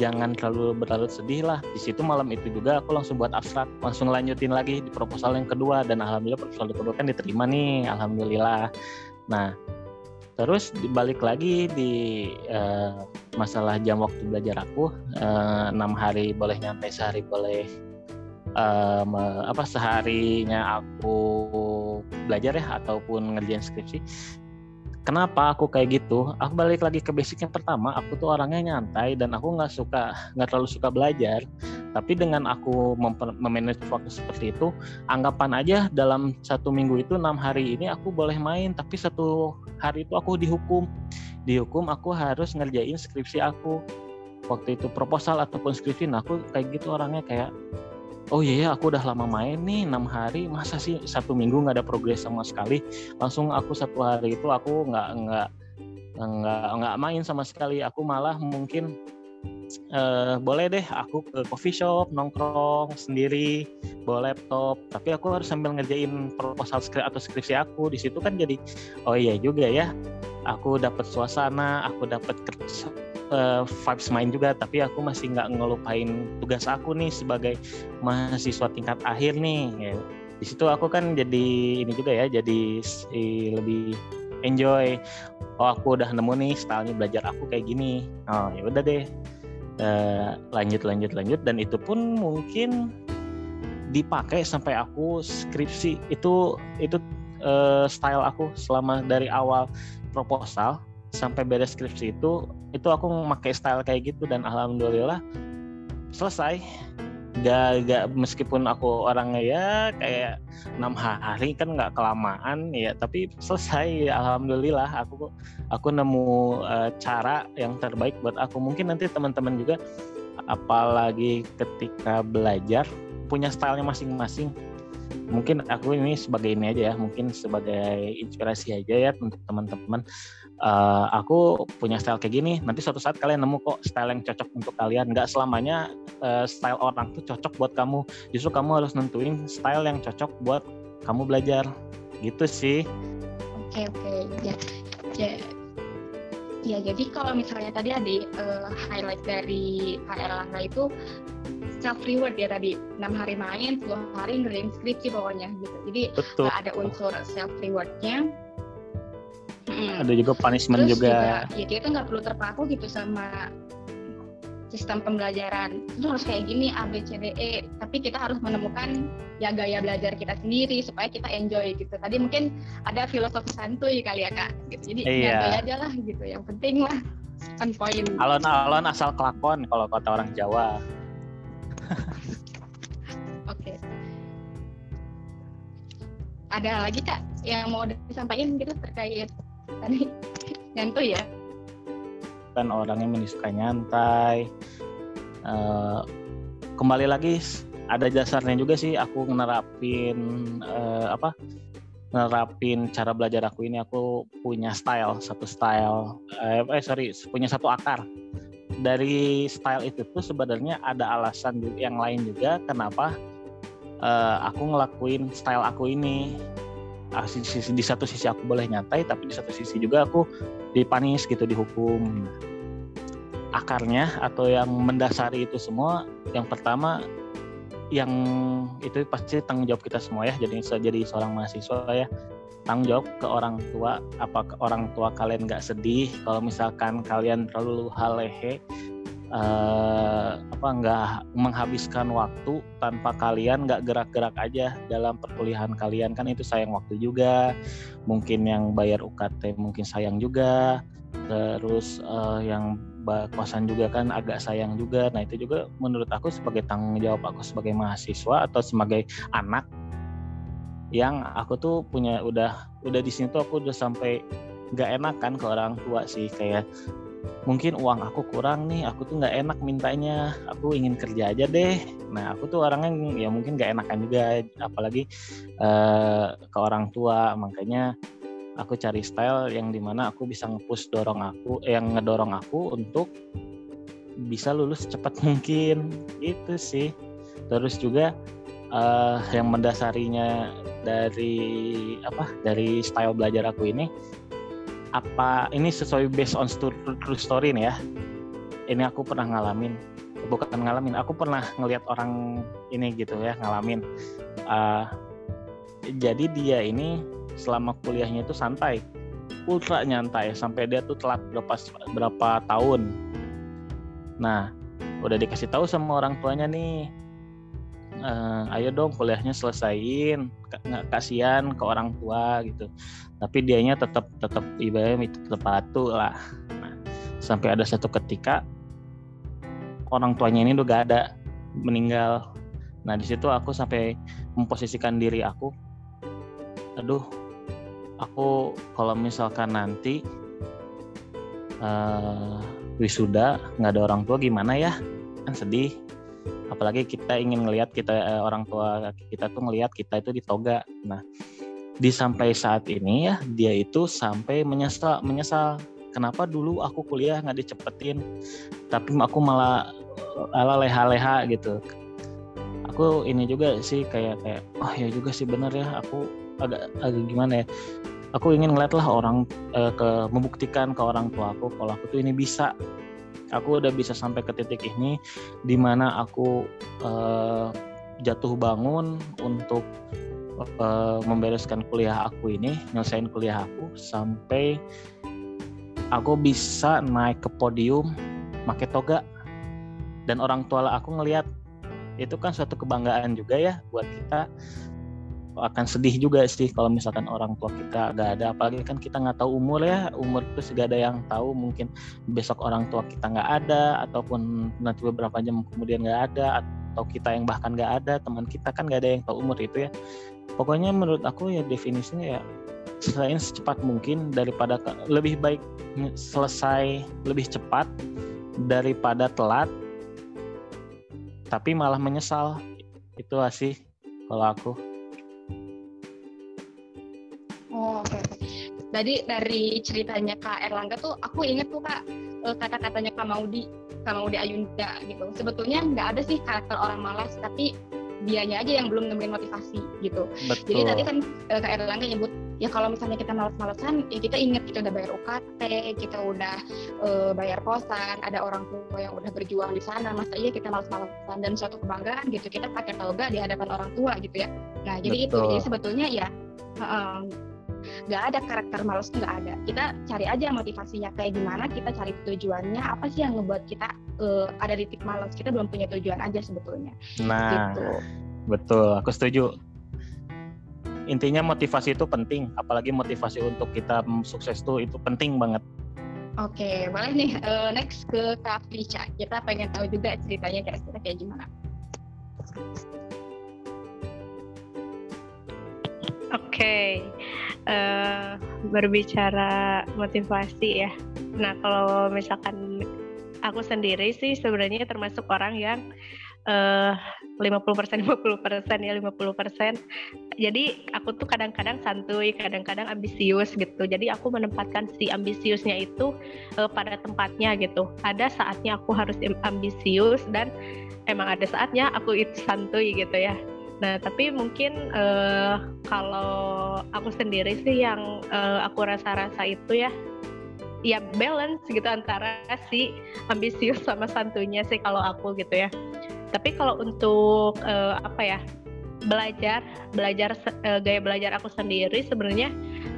jangan terlalu berlarut sedih lah. Di situ malam itu juga aku langsung buat abstrak. Langsung lanjutin lagi di proposal yang kedua. Dan alhamdulillah proposal kedua kan diterima nih. Alhamdulillah. Nah terus balik lagi di uh, masalah jam waktu belajar aku eh, enam uh, hari boleh nyampe sehari boleh uh, apa seharinya aku belajar ya ataupun ngerjain skripsi kenapa aku kayak gitu? Aku balik lagi ke basic yang pertama aku tuh orangnya nyantai dan aku nggak suka nggak terlalu suka belajar. Tapi dengan aku memanage waktu seperti itu anggapan aja dalam satu minggu itu enam hari ini aku boleh main tapi satu hari itu aku dihukum. Dihukum aku harus ngerjain skripsi aku. Waktu itu proposal ataupun skripsi nah aku kayak gitu orangnya kayak oh iya ya aku udah lama main nih enam hari. Masa sih satu minggu nggak ada progres sama sekali? Langsung aku satu hari itu aku nggak nggak nggak nggak main sama sekali. Aku malah mungkin uh, boleh deh aku ke coffee shop nongkrong sendiri bawa laptop. Tapi aku harus sambil ngerjain proposal skrip atau skripsi aku. Di situ kan jadi oh iya juga ya aku dapat suasana aku dapat uh, vibes main juga tapi aku masih nggak ngelupain tugas aku nih sebagai mahasiswa tingkat akhir nih ya. di situ aku kan jadi ini juga ya jadi lebih enjoy. Oh aku udah nemu nih stylenya belajar aku kayak gini. Oh ya udah deh. Uh, lanjut lanjut lanjut. Dan itu pun mungkin dipakai sampai aku skripsi. Itu itu uh, style aku selama dari awal proposal sampai beres skripsi itu itu aku memakai style kayak gitu dan alhamdulillah selesai. Gak, gak meskipun aku orangnya ya kayak enam hari kan nggak kelamaan ya tapi selesai alhamdulillah. Aku aku nemu uh, cara yang terbaik buat aku. Mungkin nanti teman-teman juga apalagi ketika belajar punya stylenya masing-masing. Mungkin aku ini sebagai ini aja ya mungkin sebagai inspirasi aja ya untuk teman-teman uh, aku punya style kayak gini nanti suatu saat kalian nemu kok style yang cocok untuk kalian. Nggak selamanya uh, style orang tuh cocok buat kamu. Justru kamu harus nentuin style yang cocok buat kamu belajar. Gitu sih. Oke okay, oke. Okay. ya ya. Ya jadi kalau misalnya tadi ada uh, highlight dari Pak Erlangga itu self reward ya tadi. Enam hari main 10 hari ngerjain skripsi pokoknya gitu. Jadi Betul. ada unsur self rewardnya hmm. ada juga punishment Terus juga. juga ya kita nggak perlu terpaku gitu sama sistem pembelajaran itu harus kayak gini A B C D E tapi kita harus menemukan ya gaya belajar kita sendiri supaya kita enjoy gitu tadi mungkin ada filosofi santuy kali ya kak gitu jadi iya. enjoy aja lah gitu yang penting lah on point alon-alon asal kelakon kalau kata orang Jawa oke okay. ada lagi kak yang mau disampaikan gitu terkait tadi nyantuy ya? Kan orangnya suka nyantai. Uh, kembali lagi ada dasarnya juga sih aku nerapin uh, apa? Nerapin cara belajar aku ini aku punya style satu style eh, eh sorry punya satu akar. Dari style itu tuh sebenarnya ada alasan yang lain juga kenapa uh, aku ngelakuin style aku ini Ah, di satu sisi aku boleh nyantai tapi di satu sisi juga aku dipanis gitu dihukum. Akarnya atau yang mendasari itu semua yang pertama yang itu pasti tanggung jawab kita semua ya jadi jadi seorang mahasiswa ya. Tanggung jawab ke orang tua apa orang tua kalian nggak sedih kalau misalkan kalian terlalu halehe uh, apa nggak menghabiskan waktu tanpa kalian nggak gerak-gerak aja dalam perkuliahan kalian. Kan itu sayang waktu juga. Mungkin yang bayar UKT mungkin sayang juga. Terus uh, yang kosan juga kan agak sayang juga. Nah itu juga menurut aku sebagai tanggung jawab aku sebagai mahasiswa atau sebagai anak yang aku tuh punya udah udah di sini tuh aku udah sampai nggak enak kan ke orang tua sih. Kayak mungkin uang aku kurang nih aku tuh nggak enak mintanya aku ingin kerja aja deh. Nah aku tuh orangnya ya mungkin nggak enakan juga apalagi uh, ke orang tua. Makanya aku cari style yang di mana aku bisa ngepush dorong aku yang ngedorong aku untuk bisa lulus cepat mungkin. Itu sih. Terus juga uh, yang mendasarinya dari apa dari style belajar aku ini apa ini sesuai based on true story nih ya. Ini aku pernah ngalamin bukan ngalamin aku pernah ngelihat orang ini gitu ya ngalamin. Uh, jadi dia ini selama kuliahnya itu santai ultra nyantai sampai dia tuh telat berapa berapa tahun. Nah udah dikasih tahu sama orang tuanya nih uh, ayo dong kuliahnya selesaiin nggak kasihan ke orang tua gitu. Tapi dianya tetap tetap ibaratnya tetap patuh lah. Nah, sampai ada satu ketika orang tuanya ini udah gak ada meninggal. Nah di situ aku sampai memposisikan diri aku. Aduh aku kalau misalkan nanti uh, wisuda nggak ada orang tua gimana ya? Kan sedih apalagi kita ingin ngelihat kita uh, orang tua kita tuh ngelihat kita itu di toga. Nah di sampai saat ini ya dia itu sampai menyesal menyesal. Kenapa dulu aku kuliah nggak dicepetin tapi aku malah ala leha-leha gitu. Aku ini juga sih kayak kayak oh ya juga sih bener ya aku agak agak gimana ya. Aku ingin ngeliat lah orang uh, ke membuktikan ke orang tua aku kalau aku tuh ini bisa aku udah bisa sampai ke titik ini di mana aku uh, jatuh bangun untuk uh, membereskan kuliah aku ini nyelesain kuliah aku sampai aku bisa naik ke podium pakai toga. Dan orang tua aku ngelihat itu kan suatu kebanggaan juga ya buat kita akan sedih juga sih kalau misalkan orang tua kita gak ada. Apalagi kan kita nggak tahu umur ya. Umur itu gak ada yang tahu. Mungkin besok orang tua kita nggak ada ataupun nanti beberapa jam kemudian nggak ada atau kita yang bahkan nggak ada teman kita kan nggak ada yang tahu umur itu ya. Pokoknya menurut aku ya definisinya ya selain secepat mungkin daripada lebih baik selesai lebih cepat daripada telat tapi malah menyesal. Itu sih kalau aku Tadi dari ceritanya Kak Erlangga tuh aku inget tuh Kak eh, kata-katanya Kak Maudi, Kak Maudi Ayunda gitu. Sebetulnya nggak ada sih karakter orang malas, tapi dianya aja yang belum nemuin motivasi gitu. Betul. Jadi tadi kan eh, Kak Erlangga nyebut ya kalau misalnya kita malas-malasan ya kita ingat kita udah bayar UKT, kita udah uh, bayar kosan, ada orang tua yang udah berjuang di sana, masa iya kita malas-malasan dan suatu kebanggaan gitu kita pakai toga di hadapan orang tua gitu ya. Nah jadi Betul. itu jadi sebetulnya ya um, nggak ada karakter malas nggak ada kita cari aja motivasinya kayak gimana kita cari tujuannya apa sih yang ngebuat kita uh, ada di titik malas kita belum punya tujuan aja sebetulnya nah gitu. betul aku setuju intinya motivasi itu penting apalagi motivasi untuk kita sukses tuh itu penting banget Oke, okay, boleh nih uh, next ke Kak Ficha. Kita pengen tahu juga ceritanya kira-kira kayak gimana. Okay uh, berbicara motivasi ya. Nah kalau misalkan aku sendiri sih sebenarnya termasuk orang yang uh, 50% 50% ya 50%. Jadi aku tuh kadang-kadang santuy, kadang-kadang ambisius gitu. Jadi aku menempatkan si ambisiusnya itu uh, pada tempatnya gitu. Ada saatnya aku harus ambisius dan emang ada saatnya aku itu santuy gitu ya. Nah, tapi mungkin uh, kalau aku sendiri sih yang uh, aku rasa-rasa itu ya ya balance gitu antara si ambisius sama santunya sih kalau aku gitu ya. Tapi kalau untuk uh, apa ya? belajar belajar uh, gaya belajar aku sendiri sebenarnya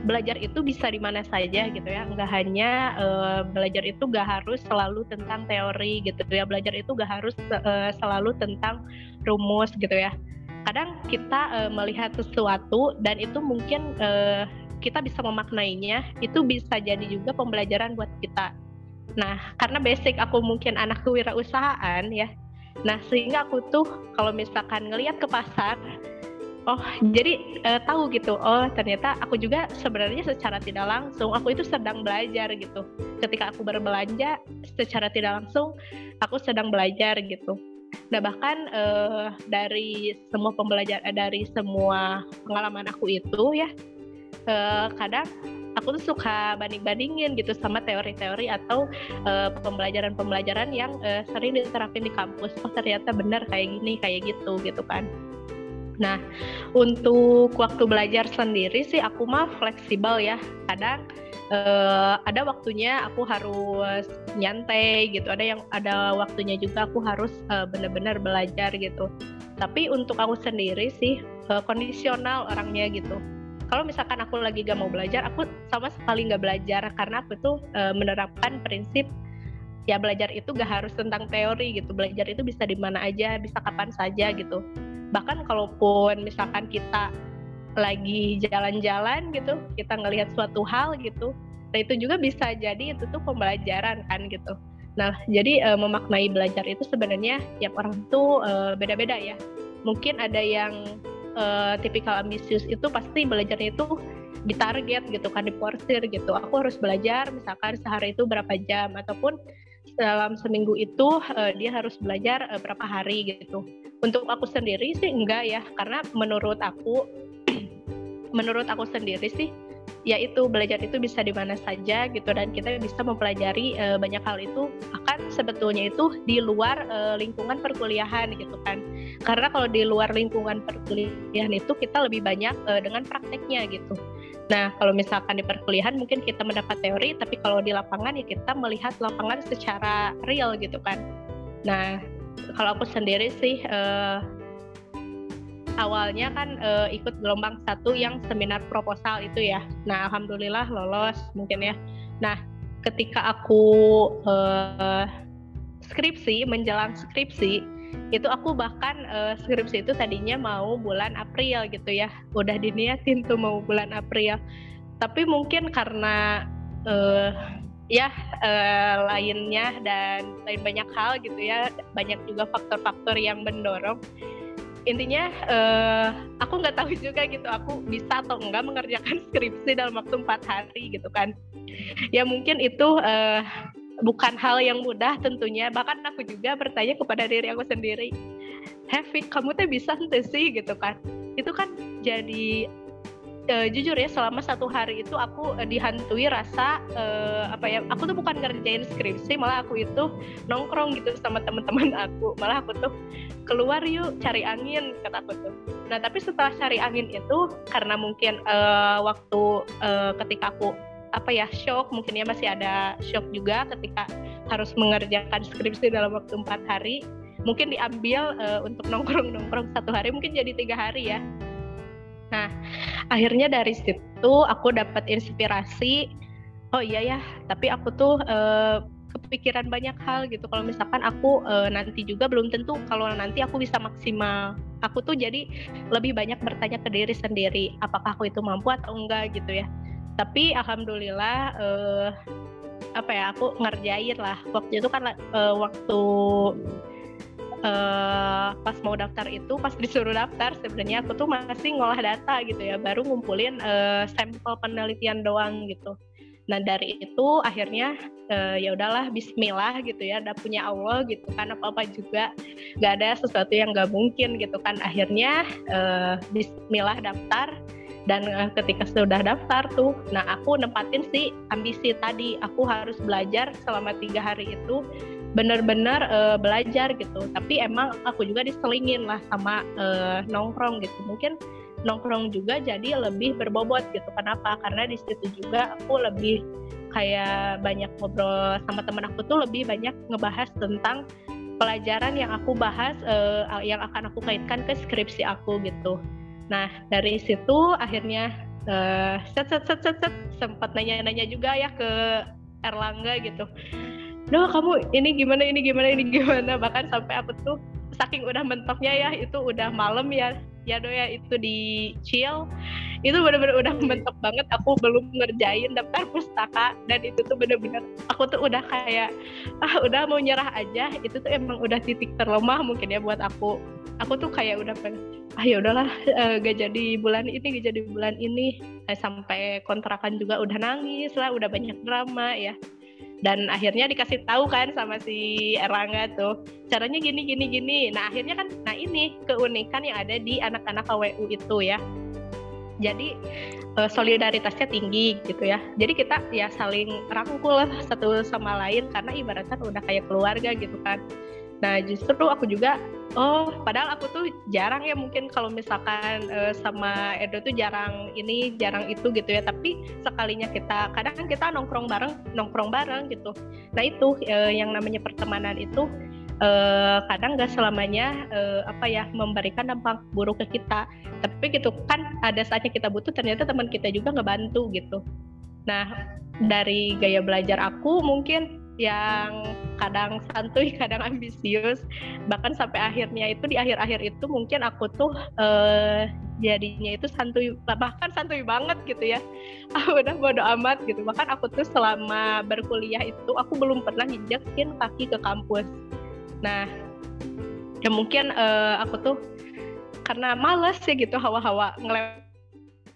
belajar itu bisa di mana saja gitu ya nggak hanya uh, belajar itu nggak harus selalu tentang teori gitu ya belajar itu nggak harus uh, selalu tentang rumus gitu ya kadang kita uh, melihat sesuatu dan itu mungkin uh, kita bisa memaknainya itu bisa jadi juga pembelajaran buat kita. Nah karena basic aku mungkin anak kewirausahaan ya. Nah sehingga aku tuh kalau misalkan ngelihat ke pasar oh jadi uh, tahu gitu oh ternyata aku juga sebenarnya secara tidak langsung aku itu sedang belajar gitu. Ketika aku berbelanja secara tidak langsung aku sedang belajar gitu Nah bahkan uh, dari semua pembelajaran uh, dari semua pengalaman aku itu ya uh, kadang aku tuh suka banding-bandingin gitu sama teori-teori atau pembelajaran-pembelajaran uh, yang uh, sering diterapin di kampus. Oh ternyata benar kayak gini kayak gitu gitu kan. Nah untuk waktu belajar sendiri sih aku mah fleksibel ya. Kadang uh, ada waktunya aku harus nyantai gitu. Ada yang ada waktunya juga aku harus uh, benar-benar belajar gitu. Tapi untuk aku sendiri sih uh, kondisional orangnya gitu. Kalau misalkan aku lagi gak mau belajar aku sama sekali nggak belajar karena aku tuh uh, menerapkan prinsip ya belajar itu gak harus tentang teori gitu. Belajar itu bisa di mana aja bisa kapan saja gitu. Bahkan kalaupun misalkan kita lagi jalan-jalan gitu kita ngelihat suatu hal gitu nah itu juga bisa jadi itu tuh pembelajaran kan gitu. Nah jadi e, memaknai belajar itu sebenarnya tiap orang tuh e, beda-beda ya. Mungkin ada yang e, tipikal ambisius itu pasti belajarnya itu ditarget gitu kan diporsir gitu. Aku harus belajar misalkan sehari itu berapa jam ataupun dalam seminggu itu uh, dia harus belajar uh, berapa hari gitu. Untuk aku sendiri sih enggak ya, karena menurut aku menurut aku sendiri sih yaitu belajar itu bisa di mana saja gitu dan kita bisa mempelajari uh, banyak hal itu akan sebetulnya itu di luar uh, lingkungan perkuliahan gitu kan karena kalau di luar lingkungan perkuliahan itu kita lebih banyak uh, dengan prakteknya gitu Nah, kalau misalkan di perkuliahan mungkin kita mendapat teori, tapi kalau di lapangan ya kita melihat lapangan secara real gitu kan. Nah, kalau aku sendiri sih uh, awalnya kan uh, ikut gelombang satu yang seminar proposal itu ya. Nah, alhamdulillah lolos mungkin ya. Nah, ketika aku uh, skripsi menjelang skripsi itu aku bahkan uh, skripsi itu tadinya mau bulan April gitu ya udah diniatin tuh mau bulan April tapi mungkin karena uh, ya uh, lainnya dan lain banyak hal gitu ya banyak juga faktor-faktor yang mendorong intinya uh, aku nggak tahu juga gitu aku bisa atau enggak mengerjakan skripsi dalam waktu empat hari gitu kan. Ya mungkin itu uh, bukan hal yang mudah tentunya. Bahkan aku juga bertanya kepada diri aku sendiri Heavy kamu tuh bisa nanti sih? gitu kan. Itu kan jadi uh, jujur ya selama satu hari itu aku uh, dihantui rasa uh, apa ya aku tuh bukan ngerjain skripsi malah aku itu nongkrong gitu sama teman-teman aku. Malah aku tuh keluar yuk cari angin kata aku tuh. Nah tapi setelah cari angin itu karena mungkin uh, waktu uh, ketika aku apa ya shock mungkin ya masih ada shock juga ketika harus mengerjakan skripsi dalam waktu empat hari mungkin diambil uh, untuk nongkrong nongkrong satu hari mungkin jadi tiga hari ya nah akhirnya dari situ aku dapat inspirasi oh iya ya tapi aku tuh uh, kepikiran banyak hal gitu. Kalau misalkan aku uh, nanti juga belum tentu kalau nanti aku bisa maksimal. Aku tuh jadi lebih banyak bertanya ke diri sendiri apakah aku itu mampu atau enggak gitu ya. Tapi alhamdulillah uh, apa ya aku ngerjain lah. Waktu itu kan waktu uh, pas mau daftar itu pas disuruh daftar sebenarnya aku tuh masih ngolah data gitu ya baru ngumpulin uh, sampel penelitian doang gitu. Nah dari itu akhirnya uh, ya udahlah Bismillah gitu ya udah punya Allah gitu kan apa apa juga. Nggak ada sesuatu yang nggak mungkin gitu kan. Akhirnya uh, Bismillah daftar dan ketika sudah daftar tuh nah aku nempatin sih ambisi tadi. Aku harus belajar selama tiga hari itu benar-benar uh, belajar gitu. Tapi emang aku juga diselingin lah sama uh, nongkrong gitu. Mungkin nongkrong juga jadi lebih berbobot gitu. Kenapa? Karena di situ juga aku lebih kayak banyak ngobrol sama temen aku tuh lebih banyak ngebahas tentang pelajaran yang aku bahas uh, yang akan aku kaitkan ke skripsi aku gitu. Nah dari situ akhirnya uh, set set set sempat nanya-nanya juga ya ke Erlangga gitu. Duh kamu ini gimana ini gimana ini gimana? Bahkan sampai aku tuh saking udah mentoknya ya itu udah malam ya. Ya do ya itu di chill. Itu bener-bener udah mentok banget aku belum ngerjain daftar pustaka. Dan itu tuh bener-bener aku tuh udah kayak ah udah mau nyerah aja. Itu tuh emang udah titik terlemah mungkin ya buat aku. Aku tuh kayak udah pengen ah ya udahlah uh, gak jadi bulan ini gak jadi bulan ini. Eh, sampai kontrakan juga udah nangis lah udah banyak drama ya dan akhirnya dikasih tahu kan sama si Erlangga tuh caranya gini gini gini. Nah akhirnya kan nah ini keunikan yang ada di anak-anak KWU itu ya. Jadi uh, solidaritasnya tinggi gitu ya. Jadi kita ya saling rangkul satu sama lain karena ibaratnya udah kayak keluarga gitu kan nah justru aku juga oh padahal aku tuh jarang ya mungkin kalau misalkan uh, sama Edo tuh jarang ini jarang itu gitu ya. Tapi sekalinya kita kadang kita nongkrong bareng nongkrong bareng gitu. Nah itu uh, yang namanya pertemanan itu uh, kadang nggak selamanya uh, apa ya memberikan dampak buruk ke kita. Tapi gitu kan ada saatnya kita butuh ternyata teman kita juga ngebantu gitu. Nah dari gaya belajar aku mungkin yang kadang santuy, kadang ambisius. Bahkan sampai akhirnya itu di akhir-akhir itu mungkin aku tuh uh, jadinya itu santuy, bahkan santuy banget gitu ya. Aku udah bodo amat gitu. Bahkan aku tuh selama berkuliah itu aku belum pernah nginjekin kaki ke kampus. Nah, ya mungkin uh, aku tuh karena males ya gitu hawa-hawa ngelewat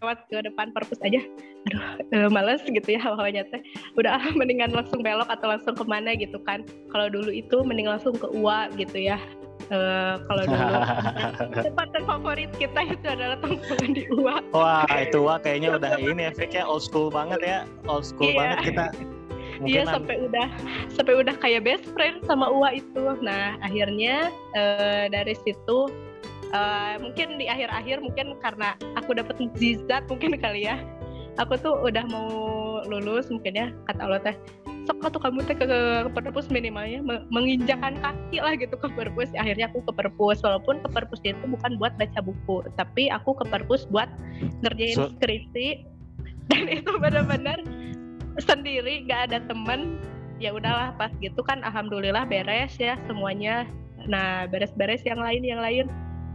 ke depan perpus aja aduh uh, males gitu ya hawa-hawanya teh udah mendingan langsung belok atau langsung ke mana gitu kan kalau dulu itu mending langsung ke UA gitu ya Uh, kalau dulu tempat favorit kita itu adalah tongkrongan di UA. Wah itu UA kayaknya udah ini efeknya old school banget ya, old school iya. banget kita. Iya sampai udah sampai udah kayak best friend sama UA itu. Nah akhirnya uh, dari situ uh, mungkin di akhir-akhir mungkin karena aku dapat zizat mungkin kali ya. Aku tuh udah mau lulus mungkin ya kata Allah teh. Sok tuh kamu teh ke, ke perpus minimalnya menginjakan kaki lah gitu ke perpus. Akhirnya aku ke perpus walaupun ke perpus itu bukan buat baca buku tapi aku ke perpus buat ngerjain so, skripsi. Dan itu benar-benar sendiri gak ada temen ya udahlah pas gitu kan alhamdulillah beres ya semuanya. Nah beres-beres yang lain yang lain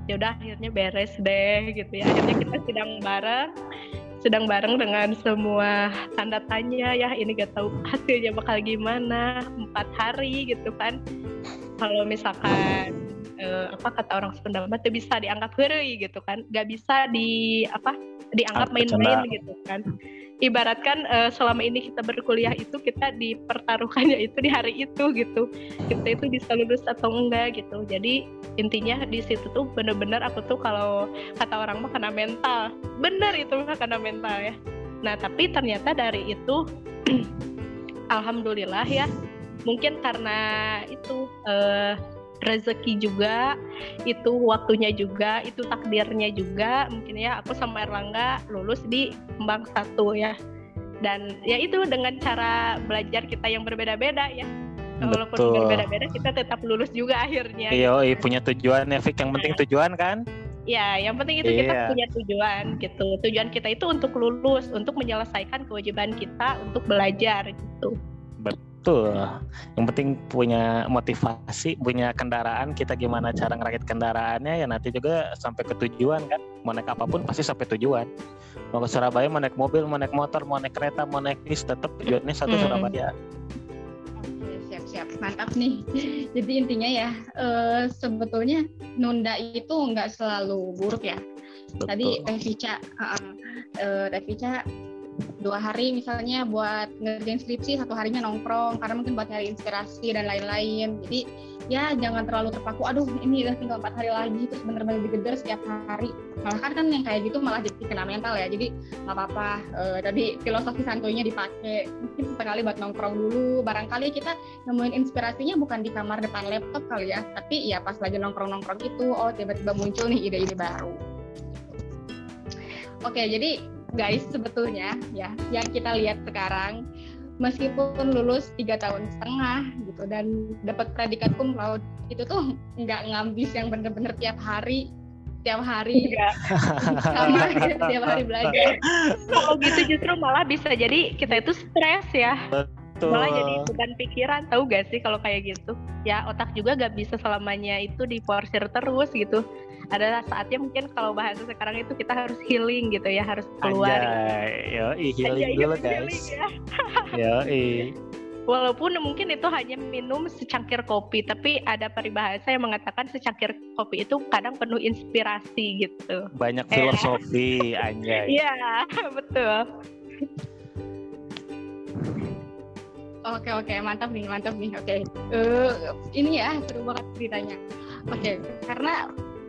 ya udah akhirnya beres deh gitu ya. Akhirnya kita sedang bareng sedang bareng dengan semua tanda tanya ya. Ini gak tahu hasilnya bakal gimana empat hari gitu kan. Kalau misalkan eh, apa kata orang Sunda mah bisa dianggap heri gitu kan. Gak bisa di apa dianggap main-main gitu kan ibaratkan uh, selama ini kita berkuliah itu kita dipertaruhkannya itu di hari itu gitu. Kita itu bisa lulus atau enggak gitu. Jadi intinya di situ tuh bener-bener aku tuh kalau kata orang mah kena mental. Bener itu mah kena mental ya. Nah tapi ternyata dari itu alhamdulillah ya. Mungkin karena itu uh, rezeki juga itu waktunya juga itu takdirnya juga mungkin ya aku sama Erlangga lulus di Kembang satu ya dan ya itu dengan cara belajar kita yang berbeda-beda ya walaupun berbeda-beda kita tetap lulus juga akhirnya iya punya tujuan ya Fik yang penting nah. tujuan kan Ya, yang penting itu iya. kita punya tujuan gitu. Tujuan kita itu untuk lulus, untuk menyelesaikan kewajiban kita untuk belajar gitu. Betul. Yang penting punya motivasi, punya kendaraan, kita gimana cara ngerakit kendaraannya ya nanti juga sampai ke tujuan kan. Mau naik apa pun pasti sampai tujuan. Mau ke Surabaya mau naik mobil, mau naik motor, mau naik kereta, mau naik bis tetap tujuannya satu hmm. Surabaya. siap siap mantap nih. Jadi intinya ya uh, sebetulnya nunda itu nggak selalu buruk ya. Betul. Tadi Revica, uh, uh, Revica dua hari misalnya buat ngerjain skripsi satu harinya nongkrong karena mungkin buat nyari inspirasi dan lain-lain. Jadi ya jangan terlalu terpaku aduh ini udah tinggal empat hari lagi terus bener-bener digeder setiap hari. Malah kan kan yang kayak gitu malah jadi kena mental ya jadi nggak apa-apa. Uh, tadi filosofi santuinya dipakai mungkin sekali buat nongkrong dulu. Barangkali kita nemuin inspirasinya bukan di kamar depan laptop kali ya tapi ya pas lagi nongkrong-nongkrong itu oh tiba-tiba muncul nih ide-ide baru. Oke, jadi guys sebetulnya ya yang kita lihat sekarang meskipun lulus tiga tahun setengah gitu dan dapat predikat cum laude itu tuh nggak ngambis yang bener-bener tiap hari tiap hari. Sama tiap hari belajar. Kalau gitu justru malah bisa jadi kita itu stres ya Betul. malah jadi beban pikiran tahu gak sih kalau kayak gitu ya otak juga gak bisa selamanya itu diporsir terus gitu ada saatnya mungkin kalau bahasa sekarang itu kita harus healing gitu ya harus keluar Anjay, yo healing Anjay, dulu guys ya. yo Walaupun mungkin itu hanya minum secangkir kopi, tapi ada peribahasa yang mengatakan secangkir kopi itu kadang penuh inspirasi gitu. Banyak filosofi, anjay. Iya, betul. Oke oke mantap nih mantap nih oke uh, ini ya seru banget ceritanya oke karena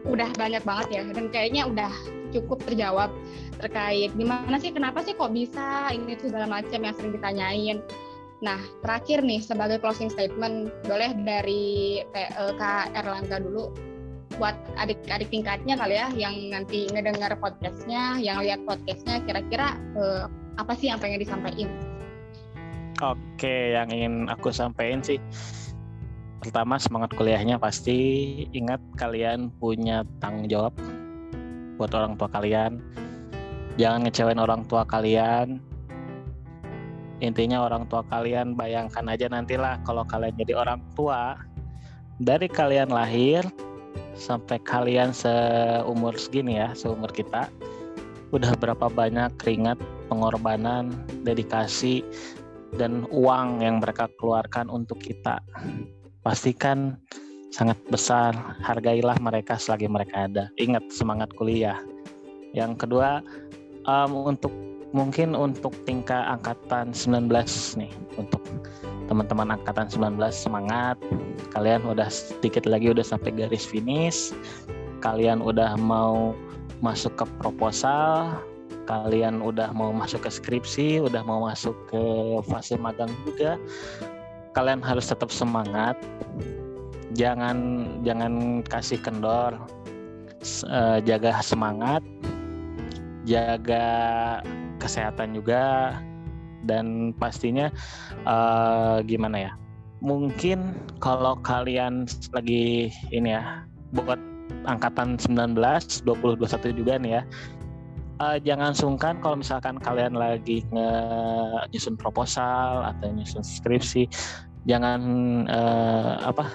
udah banyak banget ya dan kayaknya udah cukup terjawab terkait gimana sih kenapa sih kok bisa ini tuh segala macam yang sering ditanyain. Nah terakhir nih sebagai closing statement boleh dari uh, Kak Erlangga dulu buat adik-adik tingkatnya kali ya yang nanti ngedengar podcastnya, yang lihat podcastnya kira-kira uh, apa sih yang pengen disampaikan? Oke, yang ingin aku sampaikan sih pertama semangat kuliahnya pasti. Ingat kalian punya tanggung jawab buat orang tua kalian. Jangan ngecewain orang tua kalian. Intinya orang tua kalian bayangkan aja nantilah kalau kalian jadi orang tua. Dari kalian lahir sampai kalian seumur segini ya seumur kita udah berapa banyak keringat pengorbanan dedikasi dan uang yang mereka keluarkan untuk kita pastikan sangat besar. Hargailah mereka selagi mereka ada. Ingat semangat kuliah. Yang kedua um, untuk mungkin untuk tingkat angkatan 19 nih. Untuk teman-teman angkatan 19 semangat. Kalian udah sedikit lagi udah sampai garis finish. Kalian udah mau masuk ke proposal kalian udah mau masuk ke skripsi udah mau masuk ke fase magang juga kalian harus tetap semangat. Jangan jangan kasih kendor. Uh, jaga semangat jaga kesehatan juga dan pastinya uh, gimana ya mungkin kalau kalian lagi ini ya buat angkatan 19 20 21 juga nih ya uh, jangan sungkan kalau misalkan kalian lagi nge nyusun proposal atau nyusun skripsi jangan uh, apa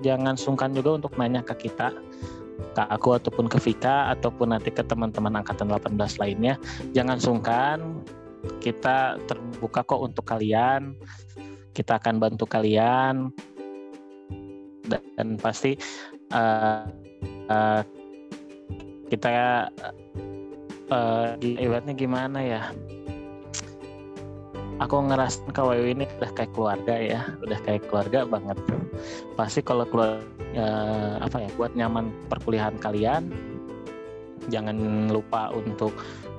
jangan sungkan juga untuk nanya ke kita ke aku ataupun ke Vika ataupun nanti ke teman-teman angkatan 18 lainnya. Jangan sungkan kita terbuka kok untuk kalian kita akan bantu kalian. Dan pasti uh, uh, kita uh, ibaratnya gimana ya? Aku ngerasa KWU ini udah kayak keluarga ya udah kayak keluarga banget. Pasti kalau keluar uh, apa ya buat nyaman perkuliahan kalian jangan lupa untuk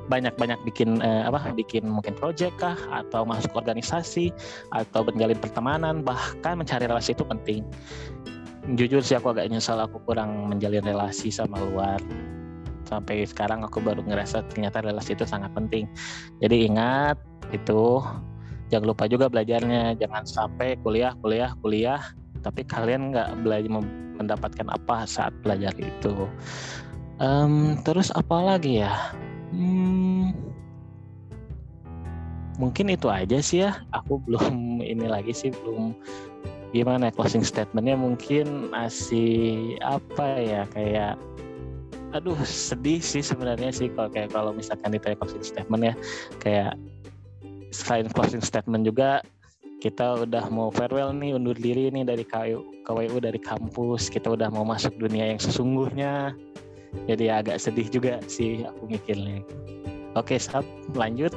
banyak-banyak bikin uh, apa bikin mungkin project kah atau masuk organisasi atau menjalin pertemanan bahkan mencari relasi itu penting. Jujur sih aku agak nyesal aku kurang menjalin relasi sama luar sampai sekarang aku baru ngerasa ternyata relasi itu sangat penting. Jadi ingat itu jangan lupa juga belajarnya. Jangan sampai kuliah kuliah kuliah tapi kalian nggak belajar mendapatkan apa saat belajar itu. Um, terus apa lagi ya? Hmm, mungkin itu aja sih ya. Aku belum ini lagi sih belum gimana ya, closing statementnya mungkin masih apa ya kayak aduh sedih sih sebenarnya sih kalau kayak kalau misalkan ditanya closing statement ya. Kayak selain closing statement juga kita udah mau farewell nih undur diri nih dari KWU, KWU dari kampus. Kita udah mau masuk dunia yang sesungguhnya. Jadi agak sedih juga sih aku mikirnya. Oke sab lanjut.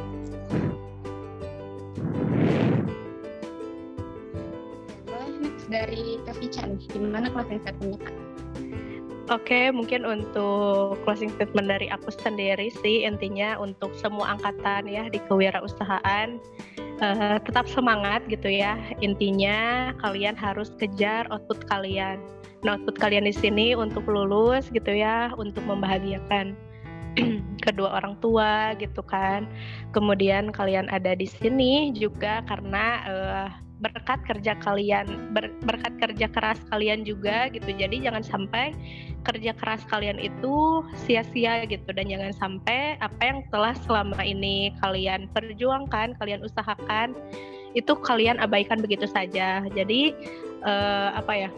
Dari Kak nih. Gimana closing statementnya? Oke, okay, mungkin untuk closing statement dari aku sendiri sih intinya untuk semua angkatan ya di kewirausahaan uh, tetap semangat gitu ya. Intinya kalian harus kejar output kalian. Nah, output kalian di sini untuk lulus gitu ya, untuk membahagiakan kedua orang tua gitu kan. Kemudian kalian ada di sini juga karena uh, berkat kerja kalian ber, berkat kerja keras kalian juga gitu. Jadi jangan sampai kerja keras kalian itu sia-sia gitu. Dan jangan sampai apa yang telah selama ini kalian perjuangkan kalian usahakan itu kalian abaikan begitu saja. Jadi uh, apa ya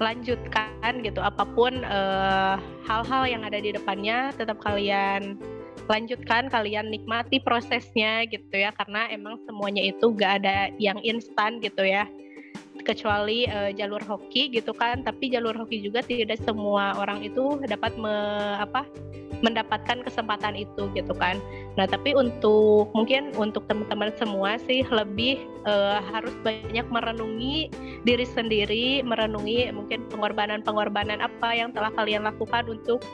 lanjutkan gitu. Apa pun eh, hal-hal uh, yang ada di depannya tetap kalian lanjutkan kalian nikmati prosesnya gitu ya karena emang semuanya itu gak ada yang instan gitu ya. Kecuali uh, jalur hoki gitu kan tapi jalur hoki juga tidak semua orang itu dapat me, apa mendapatkan kesempatan itu gitu kan. Nah tapi untuk mungkin untuk teman-teman semua sih lebih uh, harus banyak merenungi diri sendiri merenungi mungkin pengorbanan-pengorbanan apa yang telah kalian lakukan untuk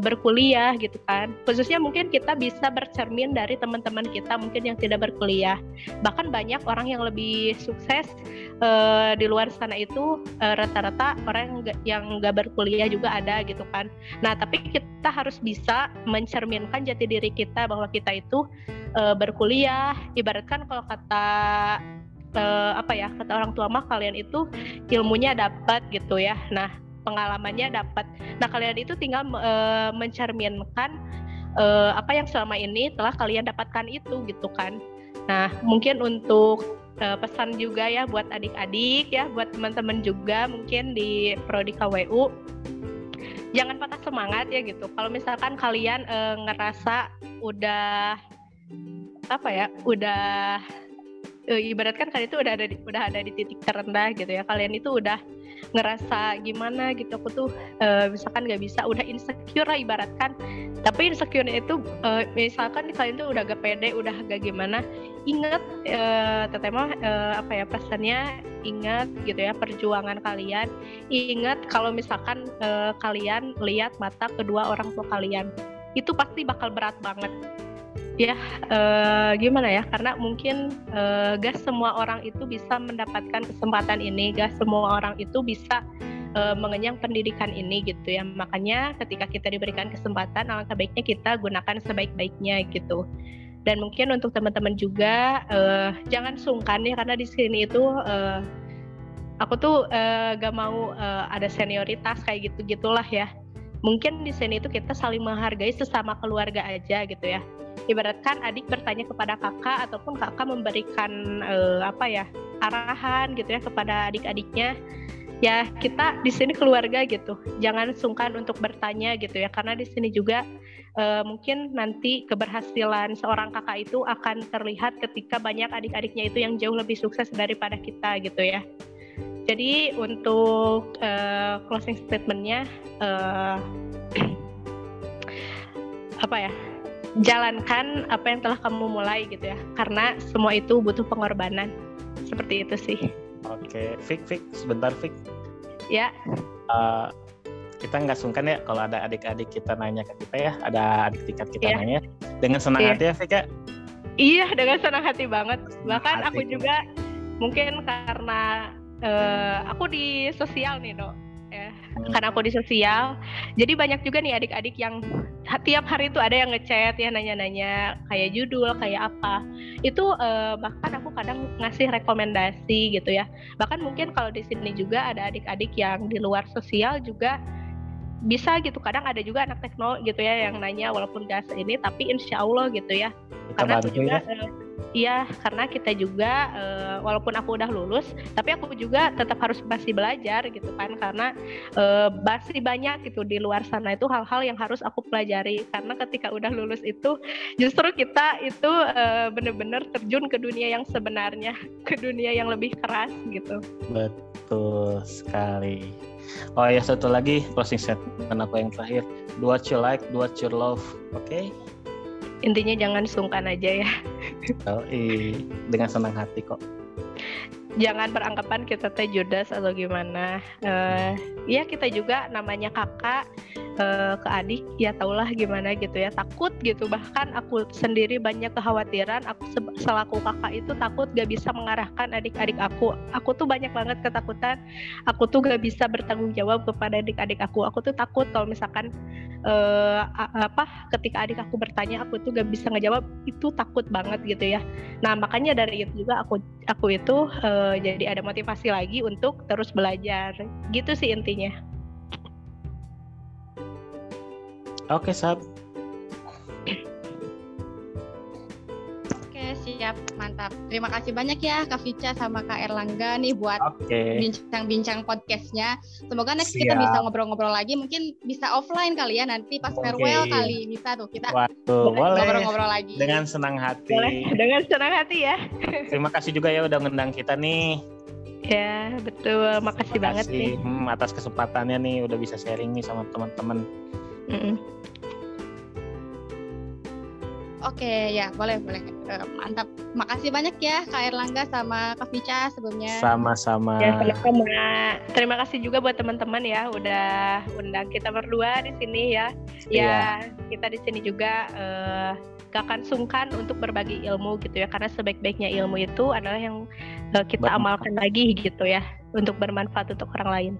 berkuliah gitu kan. Khususnya mungkin kita bisa bercermin dari teman-teman kita mungkin yang tidak berkuliah. Bahkan banyak orang yang lebih sukses uh, di luar sana itu uh, rata-rata orang yang gak, yang nggak berkuliah juga ada gitu kan. Nah tapi kita harus bisa mencerminkan jati diri kita bahwa kita itu uh, berkuliah. Ibaratkan kalau kata uh, apa ya kata orang tua mah kalian itu ilmunya dapat gitu ya. Nah pengalamannya dapat. Nah kalian itu tinggal uh, mencerminkan uh, apa yang selama ini telah kalian dapatkan itu gitu kan. Nah, mungkin untuk uh, pesan juga ya buat adik-adik ya, buat teman-teman juga mungkin di prodi KWU jangan patah semangat ya gitu. Kalau misalkan kalian uh, ngerasa udah apa ya, udah uh, ibaratkan kalian itu udah ada di, udah ada di titik terendah gitu ya. Kalian itu udah ngerasa gimana gitu. Aku tuh uh, misalkan nggak bisa udah insecure lah ibaratkan. Tapi insecure itu uh, misalkan kalian tuh udah gak pede udah gak gimana ingat uh, teteh mah uh, apa ya pesannya ingat gitu ya perjuangan kalian. Ingat kalau misalkan uh, kalian lihat mata kedua orang tua kalian itu pasti bakal berat banget ya uh, gimana ya? Karena mungkin uh, gak semua orang itu bisa mendapatkan kesempatan ini. Gak semua orang itu bisa uh, mengenyang pendidikan ini gitu ya. Makanya ketika kita diberikan kesempatan alangkah baiknya kita gunakan sebaik-baiknya gitu. Dan mungkin untuk teman-teman juga jangan sungkan ya karena di sini itu aku tuh uh, gak mau ada senioritas kayak gitu gitulah ya mungkin di sini itu kita saling menghargai sesama keluarga aja gitu ya. Ibaratkan adik bertanya kepada kakak ataupun kakak memberikan uh, apa ya arahan gitu ya kepada adik-adiknya ya kita di sini keluarga gitu. Jangan sungkan untuk bertanya gitu ya karena di sini juga uh, mungkin nanti keberhasilan seorang kakak itu akan terlihat ketika banyak adik-adiknya itu yang jauh lebih sukses daripada kita gitu ya jadi untuk uh, closing statementnya uh, apa ya jalankan apa yang telah kamu mulai gitu ya. Karena semua itu butuh pengorbanan. Seperti itu sih. Oke Fik Fik sebentar Fik. Ya. Uh, kita nggak sungkan ya kalau ada adik-adik kita nanya ke kita ya. Ada adik tingkat kita ya. nanya. Dengan senang ya. hati ya Fik ya? Iya dengan senang hati banget. Bahkan hati. aku juga mungkin karena uh, aku di sosial nih dok ya karena aku di sosial. Jadi banyak juga nih adik-adik yang tiap hari itu ada yang ngechat ya nanya-nanya kayak judul kayak apa. Itu uh, bahkan aku kadang ngasih rekomendasi gitu ya. Bahkan mungkin kalau di sini juga ada adik-adik yang di luar sosial juga bisa gitu. Kadang ada juga anak teknologi gitu ya yang nanya walaupun gak ini tapi insya Allah gitu ya. Kita karena aku juga ya. uh, Iya, karena kita juga uh, walaupun aku udah lulus, tapi aku juga tetap harus masih belajar gitu kan, karena uh, masih banyak gitu di luar sana itu hal-hal yang harus aku pelajari. Karena ketika udah lulus itu, justru kita itu uh, bener-bener terjun ke dunia yang sebenarnya, ke dunia yang lebih keras gitu. Betul sekali. Oh ya satu lagi closing statement aku yang terakhir. Do what you like, do what you love. Oke? Okay? intinya jangan sungkan aja ya oh, dengan senang hati kok. Jangan beranggapan kita teh judas atau gimana. Uh, ya kita juga namanya kakak uh, ke adik ya tahulah gimana gitu ya. Takut gitu bahkan aku sendiri banyak kekhawatiran aku selaku kakak itu takut gak bisa mengarahkan adik-adik aku. Aku tuh banyak banget ketakutan aku tuh gak bisa bertanggung jawab kepada adik-adik aku. Aku tuh takut kalau misalkan uh, apa ketika adik aku bertanya aku tuh gak bisa ngejawab itu takut banget gitu ya. Nah makanya dari itu juga aku aku itu uh, jadi ada motivasi lagi untuk terus belajar. Gitu sih intinya oke sab siap mantap terima kasih banyak ya Kak Vica sama Kak Erlangga nih buat bincang-bincang okay. podcastnya semoga next siap. kita bisa ngobrol-ngobrol lagi mungkin bisa offline kali ya nanti pas okay. farewell kali bisa tuh kita ngobrol-ngobrol lagi dengan senang hati boleh. dengan senang hati ya terima kasih juga ya udah ngundang kita nih Ya betul, makasih, makasih banget nih hmm, atas kesempatannya nih udah bisa sharing nih sama teman-teman. Mm -mm. Oke, ya boleh boleh. Uh, mantap. Makasih banyak ya Kak Erlangga sama Kak Vica sebelumnya. Sama-sama. Ya, sama-sama. Terima kasih juga buat teman-teman ya udah undang kita berdua di sini ya. Ya, yeah. kita di sini juga uh, gak akan sungkan untuk berbagi ilmu gitu ya karena sebaik-baiknya ilmu itu adalah yang uh, kita amalkan lagi gitu ya untuk bermanfaat untuk orang lain.